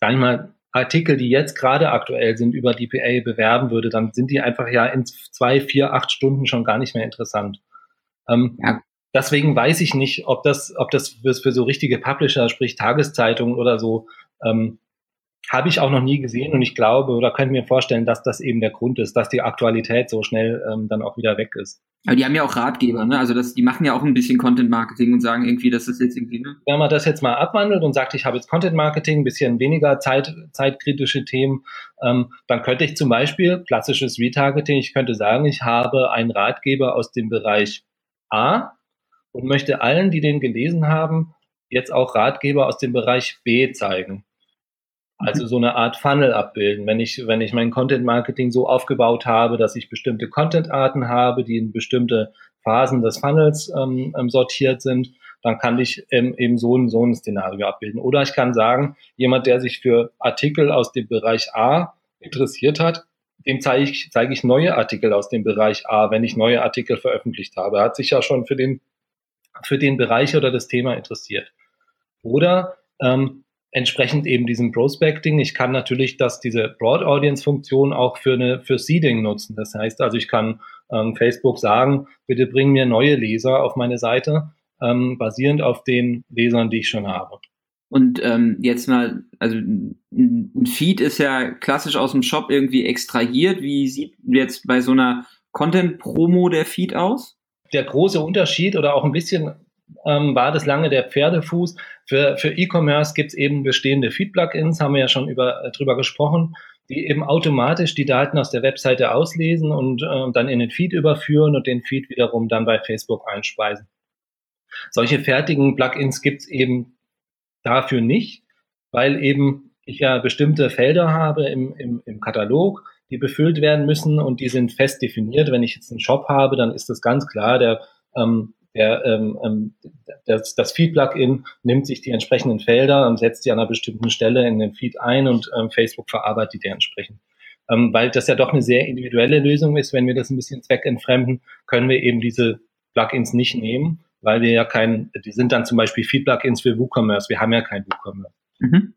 sag ich mal, Artikel, die jetzt gerade aktuell sind, über DPA bewerben würde, dann sind die einfach ja in zwei, vier, acht Stunden schon gar nicht mehr interessant. Ähm, ja. Deswegen weiß ich nicht, ob das, ob das für, für so richtige Publisher, sprich Tageszeitungen oder so, ähm, habe ich auch noch nie gesehen und ich glaube oder könnte mir vorstellen, dass das eben der Grund ist, dass die Aktualität so schnell ähm, dann auch wieder weg ist. Aber die haben ja auch Ratgeber, ne? Also das, die machen ja auch ein bisschen Content Marketing und sagen irgendwie, das ist jetzt irgendwie. Ne? Wenn man das jetzt mal abwandelt und sagt, ich habe jetzt Content Marketing, ein bisschen weniger Zeit, zeitkritische Themen, ähm, dann könnte ich zum Beispiel klassisches Retargeting, ich könnte sagen, ich habe einen Ratgeber aus dem Bereich A und möchte allen, die den gelesen haben, jetzt auch Ratgeber aus dem Bereich B zeigen. Also so eine Art Funnel abbilden. Wenn ich, wenn ich mein Content Marketing so aufgebaut habe, dass ich bestimmte Content-Arten habe, die in bestimmte Phasen des Funnels ähm, ähm, sortiert sind, dann kann ich ähm, eben so ein, so ein Szenario abbilden. Oder ich kann sagen, jemand, der sich für Artikel aus dem Bereich A interessiert hat, dem zeige ich, zeige ich neue Artikel aus dem Bereich A, wenn ich neue Artikel veröffentlicht habe. Er hat sich ja schon für den für den Bereich oder das Thema interessiert. Oder ähm, entsprechend eben diesem Prospecting. Ich kann natürlich das, diese Broad Audience Funktion auch für eine, für Seeding nutzen. Das heißt also, ich kann ähm, Facebook sagen, bitte bring mir neue Leser auf meine Seite, ähm, basierend auf den Lesern, die ich schon habe. Und ähm, jetzt mal, also ein Feed ist ja klassisch aus dem Shop irgendwie extrahiert. Wie sieht jetzt bei so einer Content-Promo der Feed aus? Der große Unterschied oder auch ein bisschen ähm, war das lange der Pferdefuß. Für, für E-Commerce gibt es eben bestehende Feed-Plugins, haben wir ja schon über, äh, drüber gesprochen, die eben automatisch die Daten aus der Webseite auslesen und äh, dann in den Feed überführen und den Feed wiederum dann bei Facebook einspeisen. Solche fertigen Plugins gibt es eben dafür nicht, weil eben ich ja bestimmte Felder habe im, im, im Katalog, die befüllt werden müssen und die sind fest definiert. Wenn ich jetzt einen Shop habe, dann ist das ganz klar, der, ähm, der, ähm, ähm das, das Feed-Plugin nimmt sich die entsprechenden Felder und setzt die an einer bestimmten Stelle in den Feed ein und ähm, Facebook verarbeitet die entsprechend. Ähm, weil das ja doch eine sehr individuelle Lösung ist, wenn wir das ein bisschen zweckentfremden, können wir eben diese Plugins nicht nehmen weil wir ja kein, die sind dann zum Beispiel Feed-Plugins für WooCommerce. Wir haben ja kein WooCommerce. Mhm.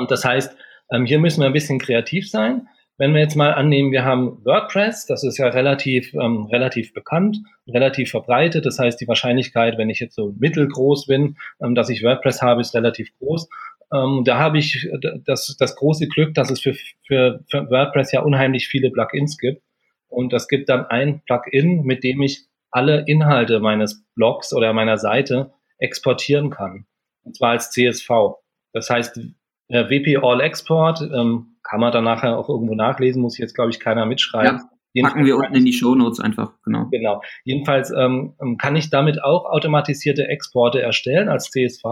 Ähm, das heißt, ähm, hier müssen wir ein bisschen kreativ sein. Wenn wir jetzt mal annehmen, wir haben WordPress, das ist ja relativ, ähm, relativ bekannt, relativ verbreitet. Das heißt, die Wahrscheinlichkeit, wenn ich jetzt so mittelgroß bin, ähm, dass ich WordPress habe, ist relativ groß. Ähm, da habe ich das, das große Glück, dass es für, für, für WordPress ja unheimlich viele Plugins gibt. Und das gibt dann ein Plugin, mit dem ich alle Inhalte meines Blogs oder meiner Seite exportieren kann. Und zwar als CSV. Das heißt, WP All Export ähm, kann man dann nachher auch irgendwo nachlesen, muss jetzt, glaube ich, keiner mitschreiben. Ja, packen wir unten in die Show Notes einfach, genau. Genau. Jedenfalls ähm, kann ich damit auch automatisierte Exporte erstellen als CSV.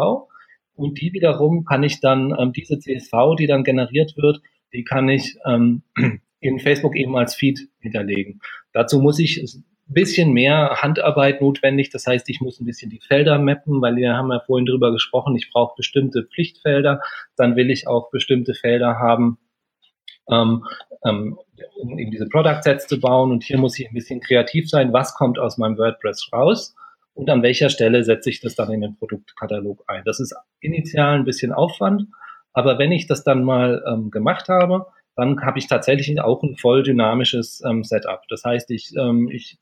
Und die wiederum kann ich dann, ähm, diese CSV, die dann generiert wird, die kann ich ähm, in Facebook eben als Feed hinterlegen. Dazu muss ich bisschen mehr Handarbeit notwendig. Das heißt, ich muss ein bisschen die Felder mappen, weil wir haben ja vorhin drüber gesprochen, ich brauche bestimmte Pflichtfelder. Dann will ich auch bestimmte Felder haben, ähm, ähm, um eben diese Product Sets zu bauen. Und hier muss ich ein bisschen kreativ sein. Was kommt aus meinem WordPress raus? Und an welcher Stelle setze ich das dann in den Produktkatalog ein? Das ist initial ein bisschen Aufwand. Aber wenn ich das dann mal ähm, gemacht habe, dann habe ich tatsächlich auch ein voll dynamisches ähm, Setup. Das heißt, ich, ähm, ich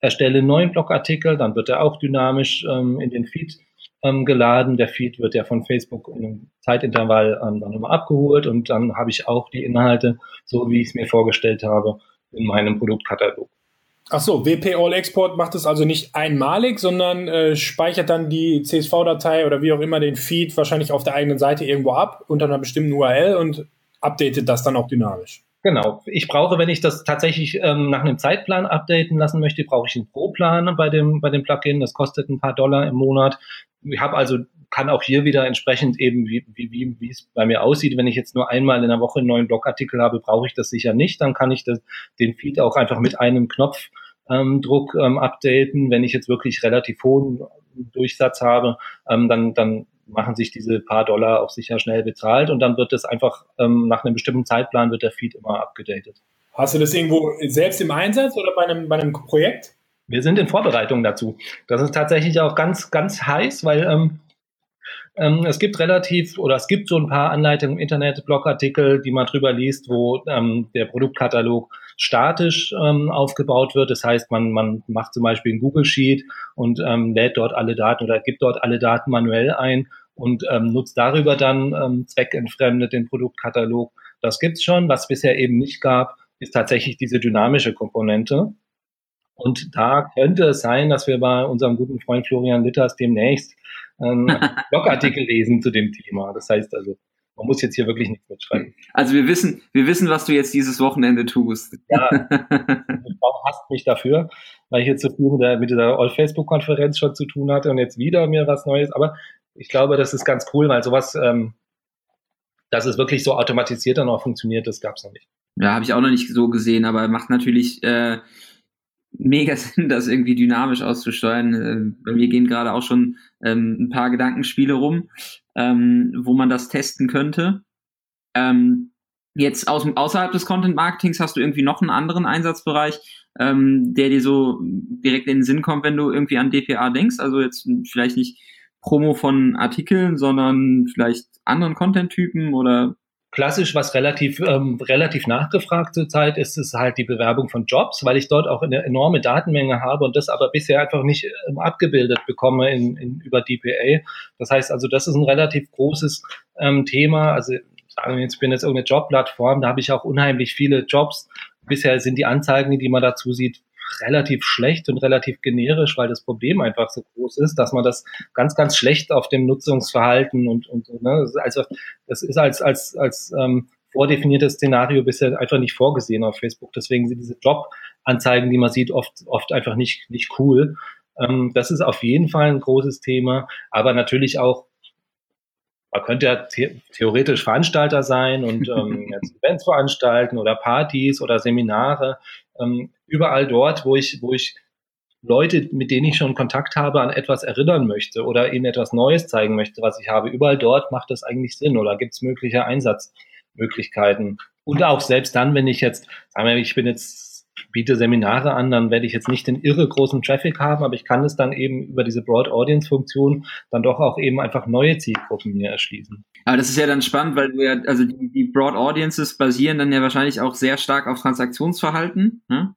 erstelle einen neuen Blogartikel, dann wird er auch dynamisch ähm, in den Feed ähm, geladen. Der Feed wird ja von Facebook in einem Zeitintervall ähm, dann immer abgeholt und dann habe ich auch die Inhalte, so wie ich es mir vorgestellt habe, in meinem Produktkatalog. Ach so, WP All Export macht es also nicht einmalig, sondern äh, speichert dann die CSV-Datei oder wie auch immer den Feed wahrscheinlich auf der eigenen Seite irgendwo ab unter einer bestimmten URL und updatet das dann auch dynamisch. Genau. Ich brauche, wenn ich das tatsächlich ähm, nach einem Zeitplan updaten lassen möchte, brauche ich einen Pro-Plan bei dem, bei dem Plugin. Das kostet ein paar Dollar im Monat. Ich habe also, kann auch hier wieder entsprechend eben, wie, wie, wie, es bei mir aussieht. Wenn ich jetzt nur einmal in der Woche einen neuen Blogartikel habe, brauche ich das sicher nicht. Dann kann ich das, den Feed auch einfach mit einem Knopf ähm, ähm, updaten. Wenn ich jetzt wirklich relativ hohen Durchsatz habe, ähm, dann, dann machen sich diese paar Dollar auch sicher schnell bezahlt und dann wird es einfach ähm, nach einem bestimmten Zeitplan wird der Feed immer abgedatet. Hast du das irgendwo selbst im Einsatz oder bei einem, bei einem Projekt? Wir sind in Vorbereitung dazu. Das ist tatsächlich auch ganz, ganz heiß, weil ähm, ähm, es gibt relativ oder es gibt so ein paar Anleitungen im Internet, Blogartikel, die man drüber liest, wo ähm, der Produktkatalog statisch ähm, aufgebaut wird. Das heißt, man, man macht zum Beispiel ein Google Sheet und ähm, lädt dort alle Daten oder gibt dort alle Daten manuell ein und ähm, nutzt darüber dann ähm, zweckentfremdet den Produktkatalog. Das gibt's schon. Was bisher eben nicht gab, ist tatsächlich diese dynamische Komponente. Und da könnte es sein, dass wir bei unserem guten Freund Florian Litters demnächst ähm, Blogartikel lesen zu dem Thema. Das heißt also, man muss jetzt hier wirklich nichts mitschreiben. Also wir wissen, wir wissen, was du jetzt dieses Wochenende tust. Ja, Frau hasst mich dafür, weil ich jetzt so viel mit, der, mit dieser All-Facebook-Konferenz schon zu tun hatte und jetzt wieder mir was Neues. Aber ich glaube, das ist ganz cool, weil sowas, ähm, dass es wirklich so automatisiert dann auch funktioniert, das gab es noch nicht. Ja, habe ich auch noch nicht so gesehen, aber macht natürlich äh, mega Sinn, das irgendwie dynamisch auszusteuern. Äh, bei mir gehen gerade auch schon ähm, ein paar Gedankenspiele rum, ähm, wo man das testen könnte. Ähm, Jetzt aus, außerhalb des Content Marketings hast du irgendwie noch einen anderen Einsatzbereich, ähm, der dir so direkt in den Sinn kommt, wenn du irgendwie an DPA denkst. Also jetzt vielleicht nicht Promo von Artikeln, sondern vielleicht anderen Content-Typen oder klassisch, was relativ, ähm, relativ nachgefragt zurzeit ist, ist halt die Bewerbung von Jobs, weil ich dort auch eine enorme Datenmenge habe und das aber bisher einfach nicht ähm, abgebildet bekomme in, in, über DPA. Das heißt also, das ist ein relativ großes ähm, Thema. Also sagen wir jetzt, ich bin jetzt irgendeine Jobplattform, da habe ich auch unheimlich viele Jobs. Bisher sind die Anzeigen, die man dazu sieht, relativ schlecht und relativ generisch, weil das Problem einfach so groß ist, dass man das ganz, ganz schlecht auf dem Nutzungsverhalten und, und ne, also das ist als, als, als ähm, vordefiniertes Szenario bisher einfach nicht vorgesehen auf Facebook. Deswegen sind diese Jobanzeigen, die man sieht, oft, oft einfach nicht, nicht cool. Ähm, das ist auf jeden Fall ein großes Thema, aber natürlich auch man könnte ja the theoretisch Veranstalter sein und ähm, Events veranstalten oder Partys oder Seminare ähm, überall dort, wo ich, wo ich Leute, mit denen ich schon Kontakt habe, an etwas erinnern möchte oder ihnen etwas Neues zeigen möchte, was ich habe. Überall dort macht das eigentlich Sinn oder gibt es mögliche Einsatzmöglichkeiten. Und auch selbst dann, wenn ich jetzt, sagen wir, ich bin jetzt biete Seminare an, dann werde ich jetzt nicht den irre großen Traffic haben, aber ich kann es dann eben über diese Broad Audience Funktion dann doch auch eben einfach neue Zielgruppen mir erschließen. Aber das ist ja dann spannend, weil du ja, also die, die Broad Audiences basieren dann ja wahrscheinlich auch sehr stark auf Transaktionsverhalten. Ne?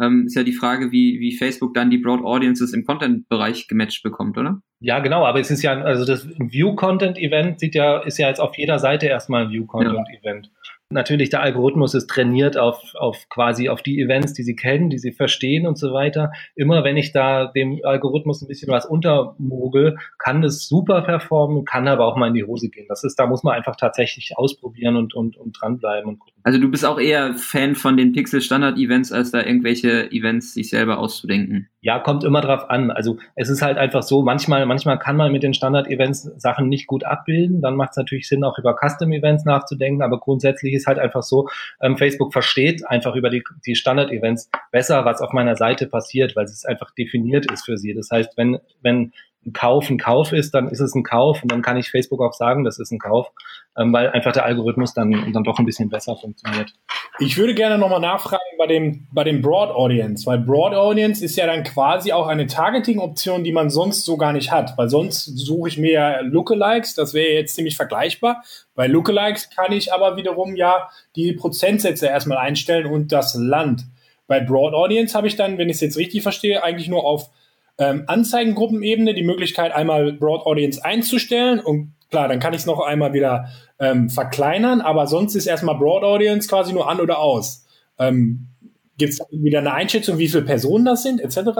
Ähm, ist ja die Frage, wie, wie Facebook dann die Broad Audiences im Content-Bereich gematcht bekommt, oder? Ja, genau, aber es ist ja, also das View-Content-Event sieht ja, ist ja jetzt auf jeder Seite erstmal ein View-Content-Event. Ja. Natürlich, der Algorithmus ist trainiert auf, auf quasi auf die Events, die sie kennen, die sie verstehen und so weiter. Immer wenn ich da dem Algorithmus ein bisschen was untermogel, kann das super performen, kann aber auch mal in die Hose gehen. Das ist, da muss man einfach tatsächlich ausprobieren und, und, und dranbleiben und gucken. Also du bist auch eher Fan von den Pixel-Standard-Events, als da irgendwelche Events sich selber auszudenken. Ja, kommt immer drauf an. Also es ist halt einfach so, manchmal, manchmal kann man mit den Standard-Events Sachen nicht gut abbilden. Dann macht es natürlich Sinn, auch über Custom-Events nachzudenken. Aber grundsätzlich ist halt einfach so, ähm, Facebook versteht einfach über die, die Standard-Events besser, was auf meiner Seite passiert, weil es einfach definiert ist für sie. Das heißt, wenn, wenn ein Kauf ein Kauf ist, dann ist es ein Kauf und dann kann ich Facebook auch sagen, das ist ein Kauf, ähm, weil einfach der Algorithmus dann, dann doch ein bisschen besser funktioniert. Ich würde gerne nochmal nachfragen bei dem, bei dem Broad Audience, weil Broad Audience ist ja dann quasi auch eine Targeting-Option, die man sonst so gar nicht hat, weil sonst suche ich mir ja Lookalikes, das wäre jetzt ziemlich vergleichbar. Bei Lookalikes kann ich aber wiederum ja die Prozentsätze erstmal einstellen und das Land. Bei Broad Audience habe ich dann, wenn ich es jetzt richtig verstehe, eigentlich nur auf ähm, Anzeigengruppenebene die Möglichkeit, einmal Broad Audience einzustellen und klar, dann kann ich es noch einmal wieder ähm, verkleinern, aber sonst ist erstmal Broad Audience quasi nur an oder aus. Ähm, Gibt es wieder eine Einschätzung, wie viele Personen das sind, etc.?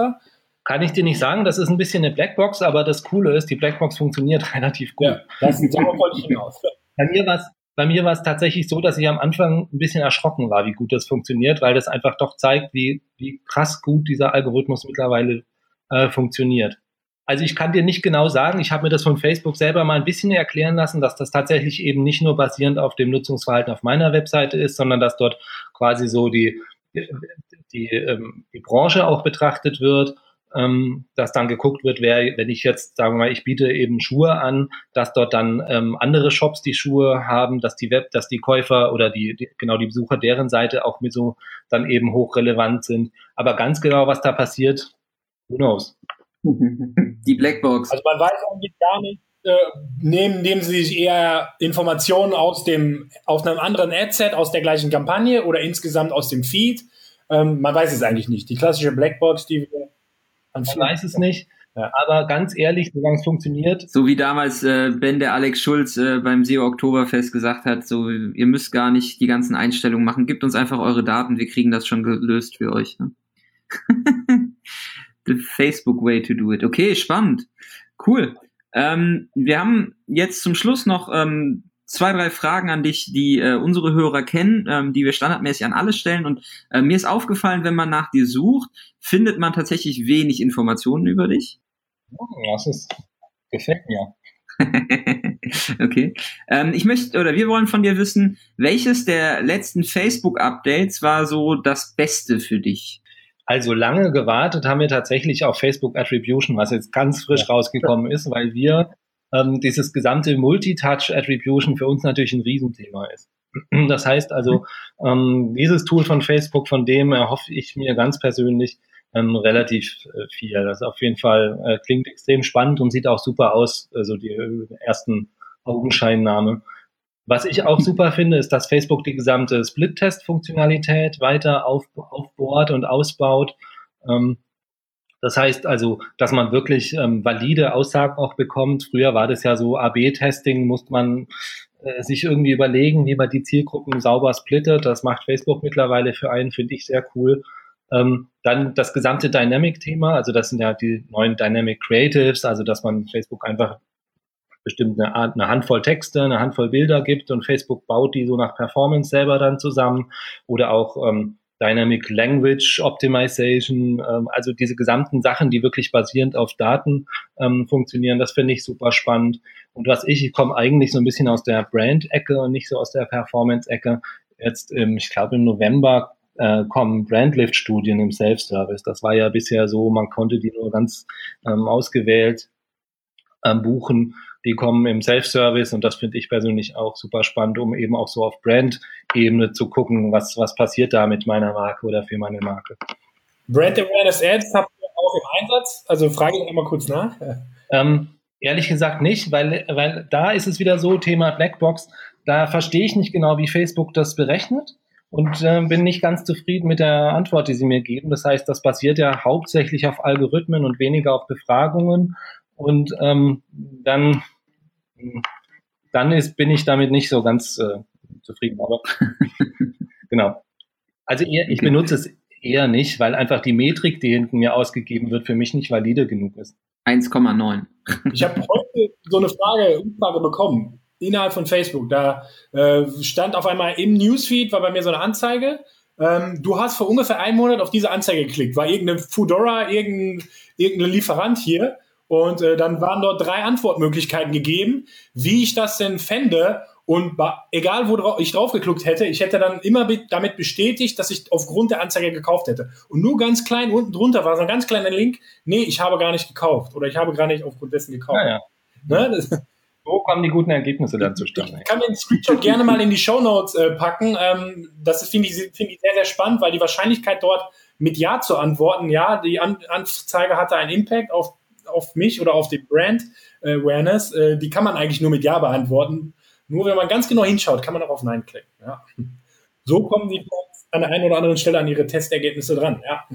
Kann ich dir nicht sagen, das ist ein bisschen eine Blackbox, aber das Coole ist, die Blackbox funktioniert relativ gut. Ja, das aber voll hinaus. Bei mir war es bei mir war es tatsächlich so, dass ich am Anfang ein bisschen erschrocken war, wie gut das funktioniert, weil das einfach doch zeigt, wie, wie krass gut dieser Algorithmus mittlerweile äh, funktioniert. Also ich kann dir nicht genau sagen, ich habe mir das von Facebook selber mal ein bisschen erklären lassen, dass das tatsächlich eben nicht nur basierend auf dem Nutzungsverhalten auf meiner Webseite ist, sondern dass dort quasi so die, die, ähm, die Branche auch betrachtet wird, ähm, dass dann geguckt wird, wer, wenn ich jetzt, sagen wir mal, ich biete eben Schuhe an, dass dort dann ähm, andere Shops die Schuhe haben, dass die Web, dass die Käufer oder die, die genau die Besucher deren Seite auch mit so dann eben hochrelevant sind. Aber ganz genau, was da passiert, Who knows? Die Blackbox. Also man weiß eigentlich gar nicht, äh, nehmen, nehmen sie sich eher Informationen aus dem, aus einem anderen Adset, aus der gleichen Kampagne oder insgesamt aus dem Feed. Ähm, man weiß es eigentlich nicht. Die klassische Blackbox, die wir man weiß es nicht. Ja. Aber ganz ehrlich, solange es funktioniert. So wie damals äh, Ben der Alex Schulz äh, beim SEO Oktoberfest gesagt hat, so ihr müsst gar nicht die ganzen Einstellungen machen, gebt uns einfach eure Daten, wir kriegen das schon gelöst für euch. Ne? the Facebook way to do it. Okay, spannend. Cool. Ähm, wir haben jetzt zum Schluss noch ähm, zwei, drei Fragen an dich, die äh, unsere Hörer kennen, ähm, die wir standardmäßig an alle stellen. Und äh, mir ist aufgefallen, wenn man nach dir sucht, findet man tatsächlich wenig Informationen über dich. Oh, das ist, gefällt mir. okay. Ähm, ich möchte, oder wir wollen von dir wissen, welches der letzten Facebook-Updates war so das Beste für dich? Also lange gewartet haben wir tatsächlich auf Facebook Attribution, was jetzt ganz frisch rausgekommen ist, weil wir ähm, dieses gesamte Multitouch Attribution für uns natürlich ein Riesenthema ist. Das heißt also, ähm, dieses Tool von Facebook, von dem erhoffe ich mir ganz persönlich ähm, relativ äh, viel. Das auf jeden Fall äh, klingt extrem spannend und sieht auch super aus, also die äh, ersten Augenscheinnahme. Was ich auch super finde, ist, dass Facebook die gesamte Split-Test-Funktionalität weiter auf, aufbohrt und ausbaut. Ähm, das heißt also, dass man wirklich ähm, valide Aussagen auch bekommt. Früher war das ja so AB-Testing, musste man äh, sich irgendwie überlegen, wie man die Zielgruppen sauber splittet. Das macht Facebook mittlerweile für einen, finde ich sehr cool. Ähm, dann das gesamte Dynamic-Thema, also das sind ja die neuen Dynamic Creatives, also dass man Facebook einfach bestimmt eine, Art, eine Handvoll Texte, eine Handvoll Bilder gibt und Facebook baut die so nach Performance selber dann zusammen oder auch ähm, Dynamic Language Optimization, ähm, also diese gesamten Sachen, die wirklich basierend auf Daten ähm, funktionieren, das finde ich super spannend. Und was ich, ich komme eigentlich so ein bisschen aus der Brand-Ecke und nicht so aus der Performance-Ecke. Jetzt, ähm, ich glaube, im November äh, kommen Brandlift-Studien im Self-Service. Das war ja bisher so, man konnte die nur ganz ähm, ausgewählt ähm, buchen die kommen im Self-Service und das finde ich persönlich auch super spannend, um eben auch so auf Brand-Ebene zu gucken, was, was passiert da mit meiner Marke oder für meine Marke. Brand Awareness Ads habt ihr auch im Einsatz? Also frage ich einmal kurz nach. Ähm, ehrlich gesagt nicht, weil, weil da ist es wieder so, Thema Blackbox, da verstehe ich nicht genau, wie Facebook das berechnet und äh, bin nicht ganz zufrieden mit der Antwort, die sie mir geben. Das heißt, das basiert ja hauptsächlich auf Algorithmen und weniger auf Befragungen. Und ähm, dann dann ist, bin ich damit nicht so ganz äh, zufrieden. Aber genau. Also eher, ich benutze es eher nicht, weil einfach die Metrik, die hinten mir ausgegeben wird, für mich nicht valide genug ist. 1,9. Ich habe heute so eine Frage, Umfrage bekommen innerhalb von Facebook. Da äh, stand auf einmal im Newsfeed, war bei mir so eine Anzeige. Ähm, du hast vor ungefähr einem Monat auf diese Anzeige geklickt. War irgendeine Foodora, irgendein, irgendein Lieferant hier. Und äh, dann waren dort drei Antwortmöglichkeiten gegeben, wie ich das denn fände. Und egal, wo ich drauf geklickt hätte, ich hätte dann immer damit bestätigt, dass ich aufgrund der Anzeige gekauft hätte. Und nur ganz klein unten drunter war so ein ganz kleiner Link, nee, ich habe gar nicht gekauft oder ich habe gar nicht aufgrund dessen gekauft. Ja, ja. Ne? Wo kommen die guten Ergebnisse dann zustande? Ich kann den Screenshot gerne mal in die Show Notes äh, packen. Ähm, das finde ich, find ich sehr, sehr spannend, weil die Wahrscheinlichkeit dort mit Ja zu antworten, ja, die An Anzeige hatte einen Impact auf auf mich oder auf die Brand äh, Awareness, äh, die kann man eigentlich nur mit Ja beantworten. Nur wenn man ganz genau hinschaut, kann man auch auf Nein klicken. Ja. So kommen die an der einen oder anderen Stelle an ihre Testergebnisse dran. Ja.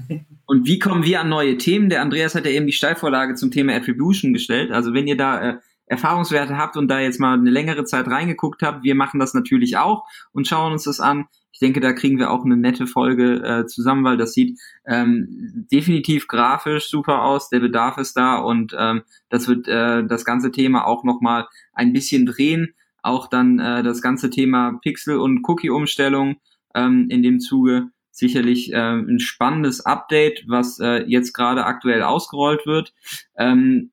Und wie kommen wir an neue Themen? Der Andreas hat ja eben die Steilvorlage zum Thema Attribution gestellt. Also wenn ihr da äh, Erfahrungswerte habt und da jetzt mal eine längere Zeit reingeguckt habt, wir machen das natürlich auch und schauen uns das an. Ich denke, da kriegen wir auch eine nette Folge äh, zusammen, weil das sieht ähm, definitiv grafisch super aus, der Bedarf ist da und ähm, das wird äh, das ganze Thema auch nochmal ein bisschen drehen. Auch dann äh, das ganze Thema Pixel- und Cookie-Umstellung ähm, in dem Zuge sicherlich äh, ein spannendes Update, was äh, jetzt gerade aktuell ausgerollt wird. Ähm,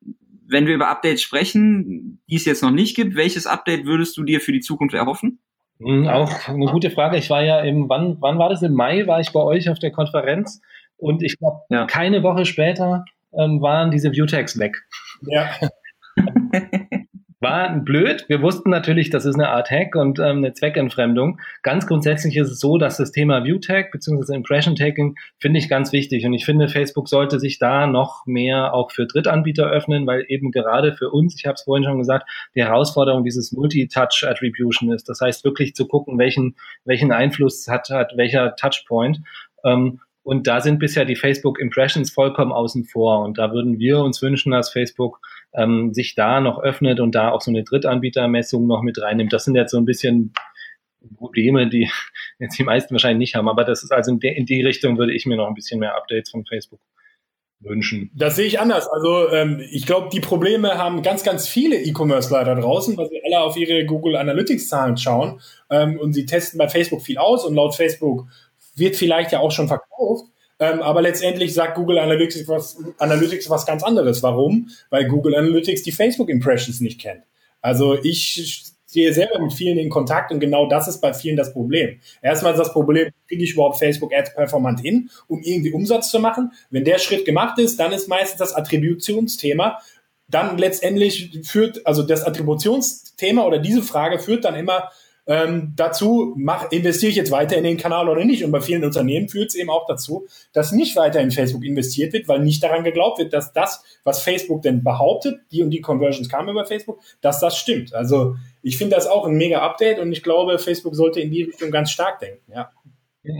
wenn wir über Updates sprechen, die es jetzt noch nicht gibt, welches Update würdest du dir für die Zukunft erhoffen? Hm, auch eine gute Frage. Ich war ja im, wann, wann war das? Im Mai war ich bei euch auf der Konferenz und ich glaube, ja. keine Woche später ähm, waren diese Viewtags weg. Ja. War blöd. Wir wussten natürlich, das ist eine Art Hack und ähm, eine Zweckentfremdung. Ganz grundsätzlich ist es so, dass das Thema View-Tag bzw. Impression-Tagging finde ich ganz wichtig. Und ich finde, Facebook sollte sich da noch mehr auch für Drittanbieter öffnen, weil eben gerade für uns, ich habe es vorhin schon gesagt, die Herausforderung dieses Multi-Touch-Attribution ist. Das heißt, wirklich zu gucken, welchen, welchen Einfluss hat, hat welcher Touchpoint. Ähm, und da sind bisher die Facebook Impressions vollkommen außen vor. Und da würden wir uns wünschen, dass Facebook ähm, sich da noch öffnet und da auch so eine Drittanbietermessung noch mit reinnimmt. Das sind jetzt so ein bisschen Probleme, die jetzt die meisten wahrscheinlich nicht haben. Aber das ist also in, de, in die Richtung würde ich mir noch ein bisschen mehr Updates von Facebook wünschen. Das sehe ich anders. Also ähm, ich glaube, die Probleme haben ganz, ganz viele E-Commerce-Leiter draußen, weil sie alle auf ihre Google Analytics-Zahlen schauen ähm, und sie testen bei Facebook viel aus und laut Facebook wird vielleicht ja auch schon verkauft. Ähm, aber letztendlich sagt Google Analytics was, Analytics was ganz anderes. Warum? Weil Google Analytics die Facebook Impressions nicht kennt. Also ich stehe selber mit vielen in Kontakt und genau das ist bei vielen das Problem. Erstmal ist das Problem, kriege ich überhaupt Facebook Ads performant hin, um irgendwie Umsatz zu machen? Wenn der Schritt gemacht ist, dann ist meistens das Attributionsthema dann letztendlich führt, also das Attributionsthema oder diese Frage führt dann immer ähm, dazu mach, investiere ich jetzt weiter in den Kanal oder nicht. Und bei vielen Unternehmen führt es eben auch dazu, dass nicht weiter in Facebook investiert wird, weil nicht daran geglaubt wird, dass das, was Facebook denn behauptet, die und die Conversions kamen über Facebook, dass das stimmt. Also ich finde das auch ein mega Update und ich glaube, Facebook sollte in die Richtung ganz stark denken. Ja.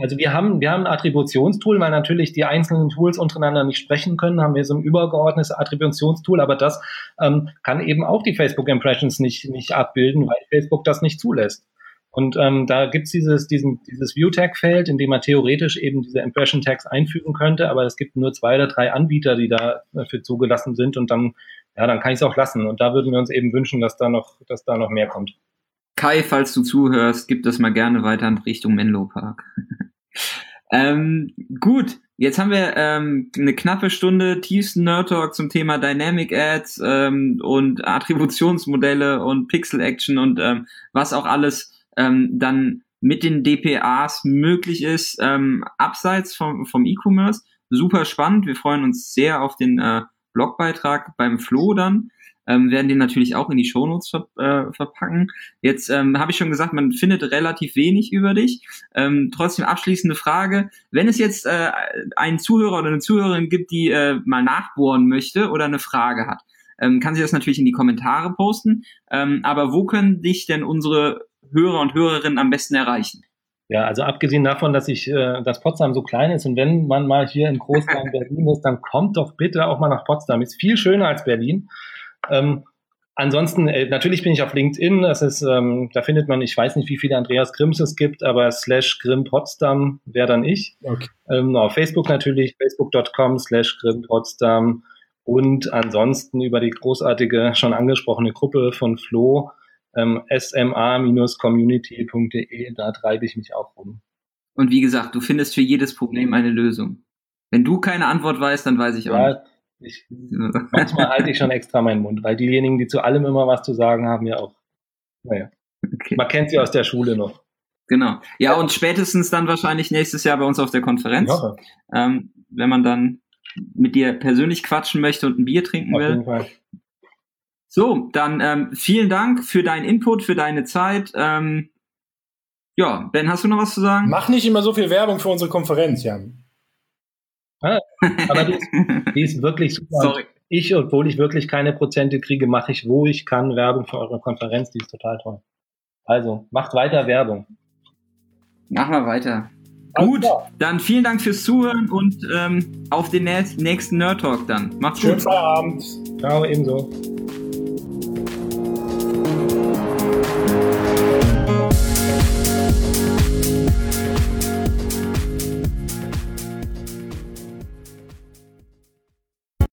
Also wir haben, wir haben ein Attributionstool, weil natürlich die einzelnen Tools untereinander nicht sprechen können, haben wir so ein übergeordnetes Attributionstool, aber das ähm, kann eben auch die Facebook Impressions nicht, nicht abbilden, weil Facebook das nicht zulässt. Und ähm, da gibt's dieses, diesen, dieses View-Tag-Feld, in dem man theoretisch eben diese Impression-Tags einfügen könnte, aber es gibt nur zwei oder drei Anbieter, die dafür zugelassen sind und dann, ja, dann kann ich es auch lassen. Und da würden wir uns eben wünschen, dass da noch, dass da noch mehr kommt. Kai, falls du zuhörst, gib das mal gerne weiter in Richtung Menlo Park. ähm, gut, jetzt haben wir ähm, eine knappe Stunde tiefsten Nerd Talk zum Thema Dynamic Ads ähm, und Attributionsmodelle und Pixel Action und ähm, was auch alles ähm, dann mit den DPAs möglich ist, ähm, abseits vom, vom E-Commerce. Super spannend. Wir freuen uns sehr auf den äh, Blogbeitrag beim Flo dann ähm, werden den natürlich auch in die Shownotes ver äh, verpacken. Jetzt ähm, habe ich schon gesagt, man findet relativ wenig über dich. Ähm, trotzdem abschließende Frage. Wenn es jetzt äh, einen Zuhörer oder eine Zuhörerin gibt, die äh, mal nachbohren möchte oder eine Frage hat, ähm, kann sie das natürlich in die Kommentare posten. Ähm, aber wo können dich denn unsere Hörer und Hörerinnen am besten erreichen? Ja, also abgesehen davon, dass ich, äh, dass Potsdam so klein ist und wenn man mal hier in Großraum Berlin ist, dann kommt doch bitte auch mal nach Potsdam. Ist viel schöner als Berlin. Ähm, ansonsten, äh, natürlich bin ich auf LinkedIn. Das ist, ähm, da findet man, ich weiß nicht, wie viele Andreas Grimms es gibt, aber slash Grimm Potsdam wäre dann ich. Okay. Ähm, auf Facebook natürlich, facebook.com slash Grimm Potsdam. Und ansonsten über die großartige, schon angesprochene Gruppe von Flo, ähm, sma-community.de, da treibe ich mich auch rum. Und wie gesagt, du findest für jedes Problem eine Lösung. Wenn du keine Antwort weißt, dann weiß ich auch nicht. Ich, manchmal halte ich schon extra meinen Mund, weil diejenigen, die zu allem immer was zu sagen haben, ja auch. Naja. Okay. Man kennt sie aus der Schule noch. Genau. Ja, und spätestens dann wahrscheinlich nächstes Jahr bei uns auf der Konferenz. Ähm, wenn man dann mit dir persönlich quatschen möchte und ein Bier trinken auf will. So, dann ähm, vielen Dank für deinen Input, für deine Zeit. Ähm, ja, Ben, hast du noch was zu sagen? Mach nicht immer so viel Werbung für unsere Konferenz, Jan. Ja, aber die ist, die ist wirklich super. Sorry. Ich, obwohl ich wirklich keine Prozente kriege, mache ich, wo ich kann, Werbung für eure Konferenz. Die ist total toll. Also, macht weiter Werbung. Machen wir weiter. Alles Gut, klar. dann vielen Dank fürs Zuhören und ähm, auf den nächsten Nerd Talk dann. Macht's Schönen gut. Schönen Feierabend. Ciao, ebenso.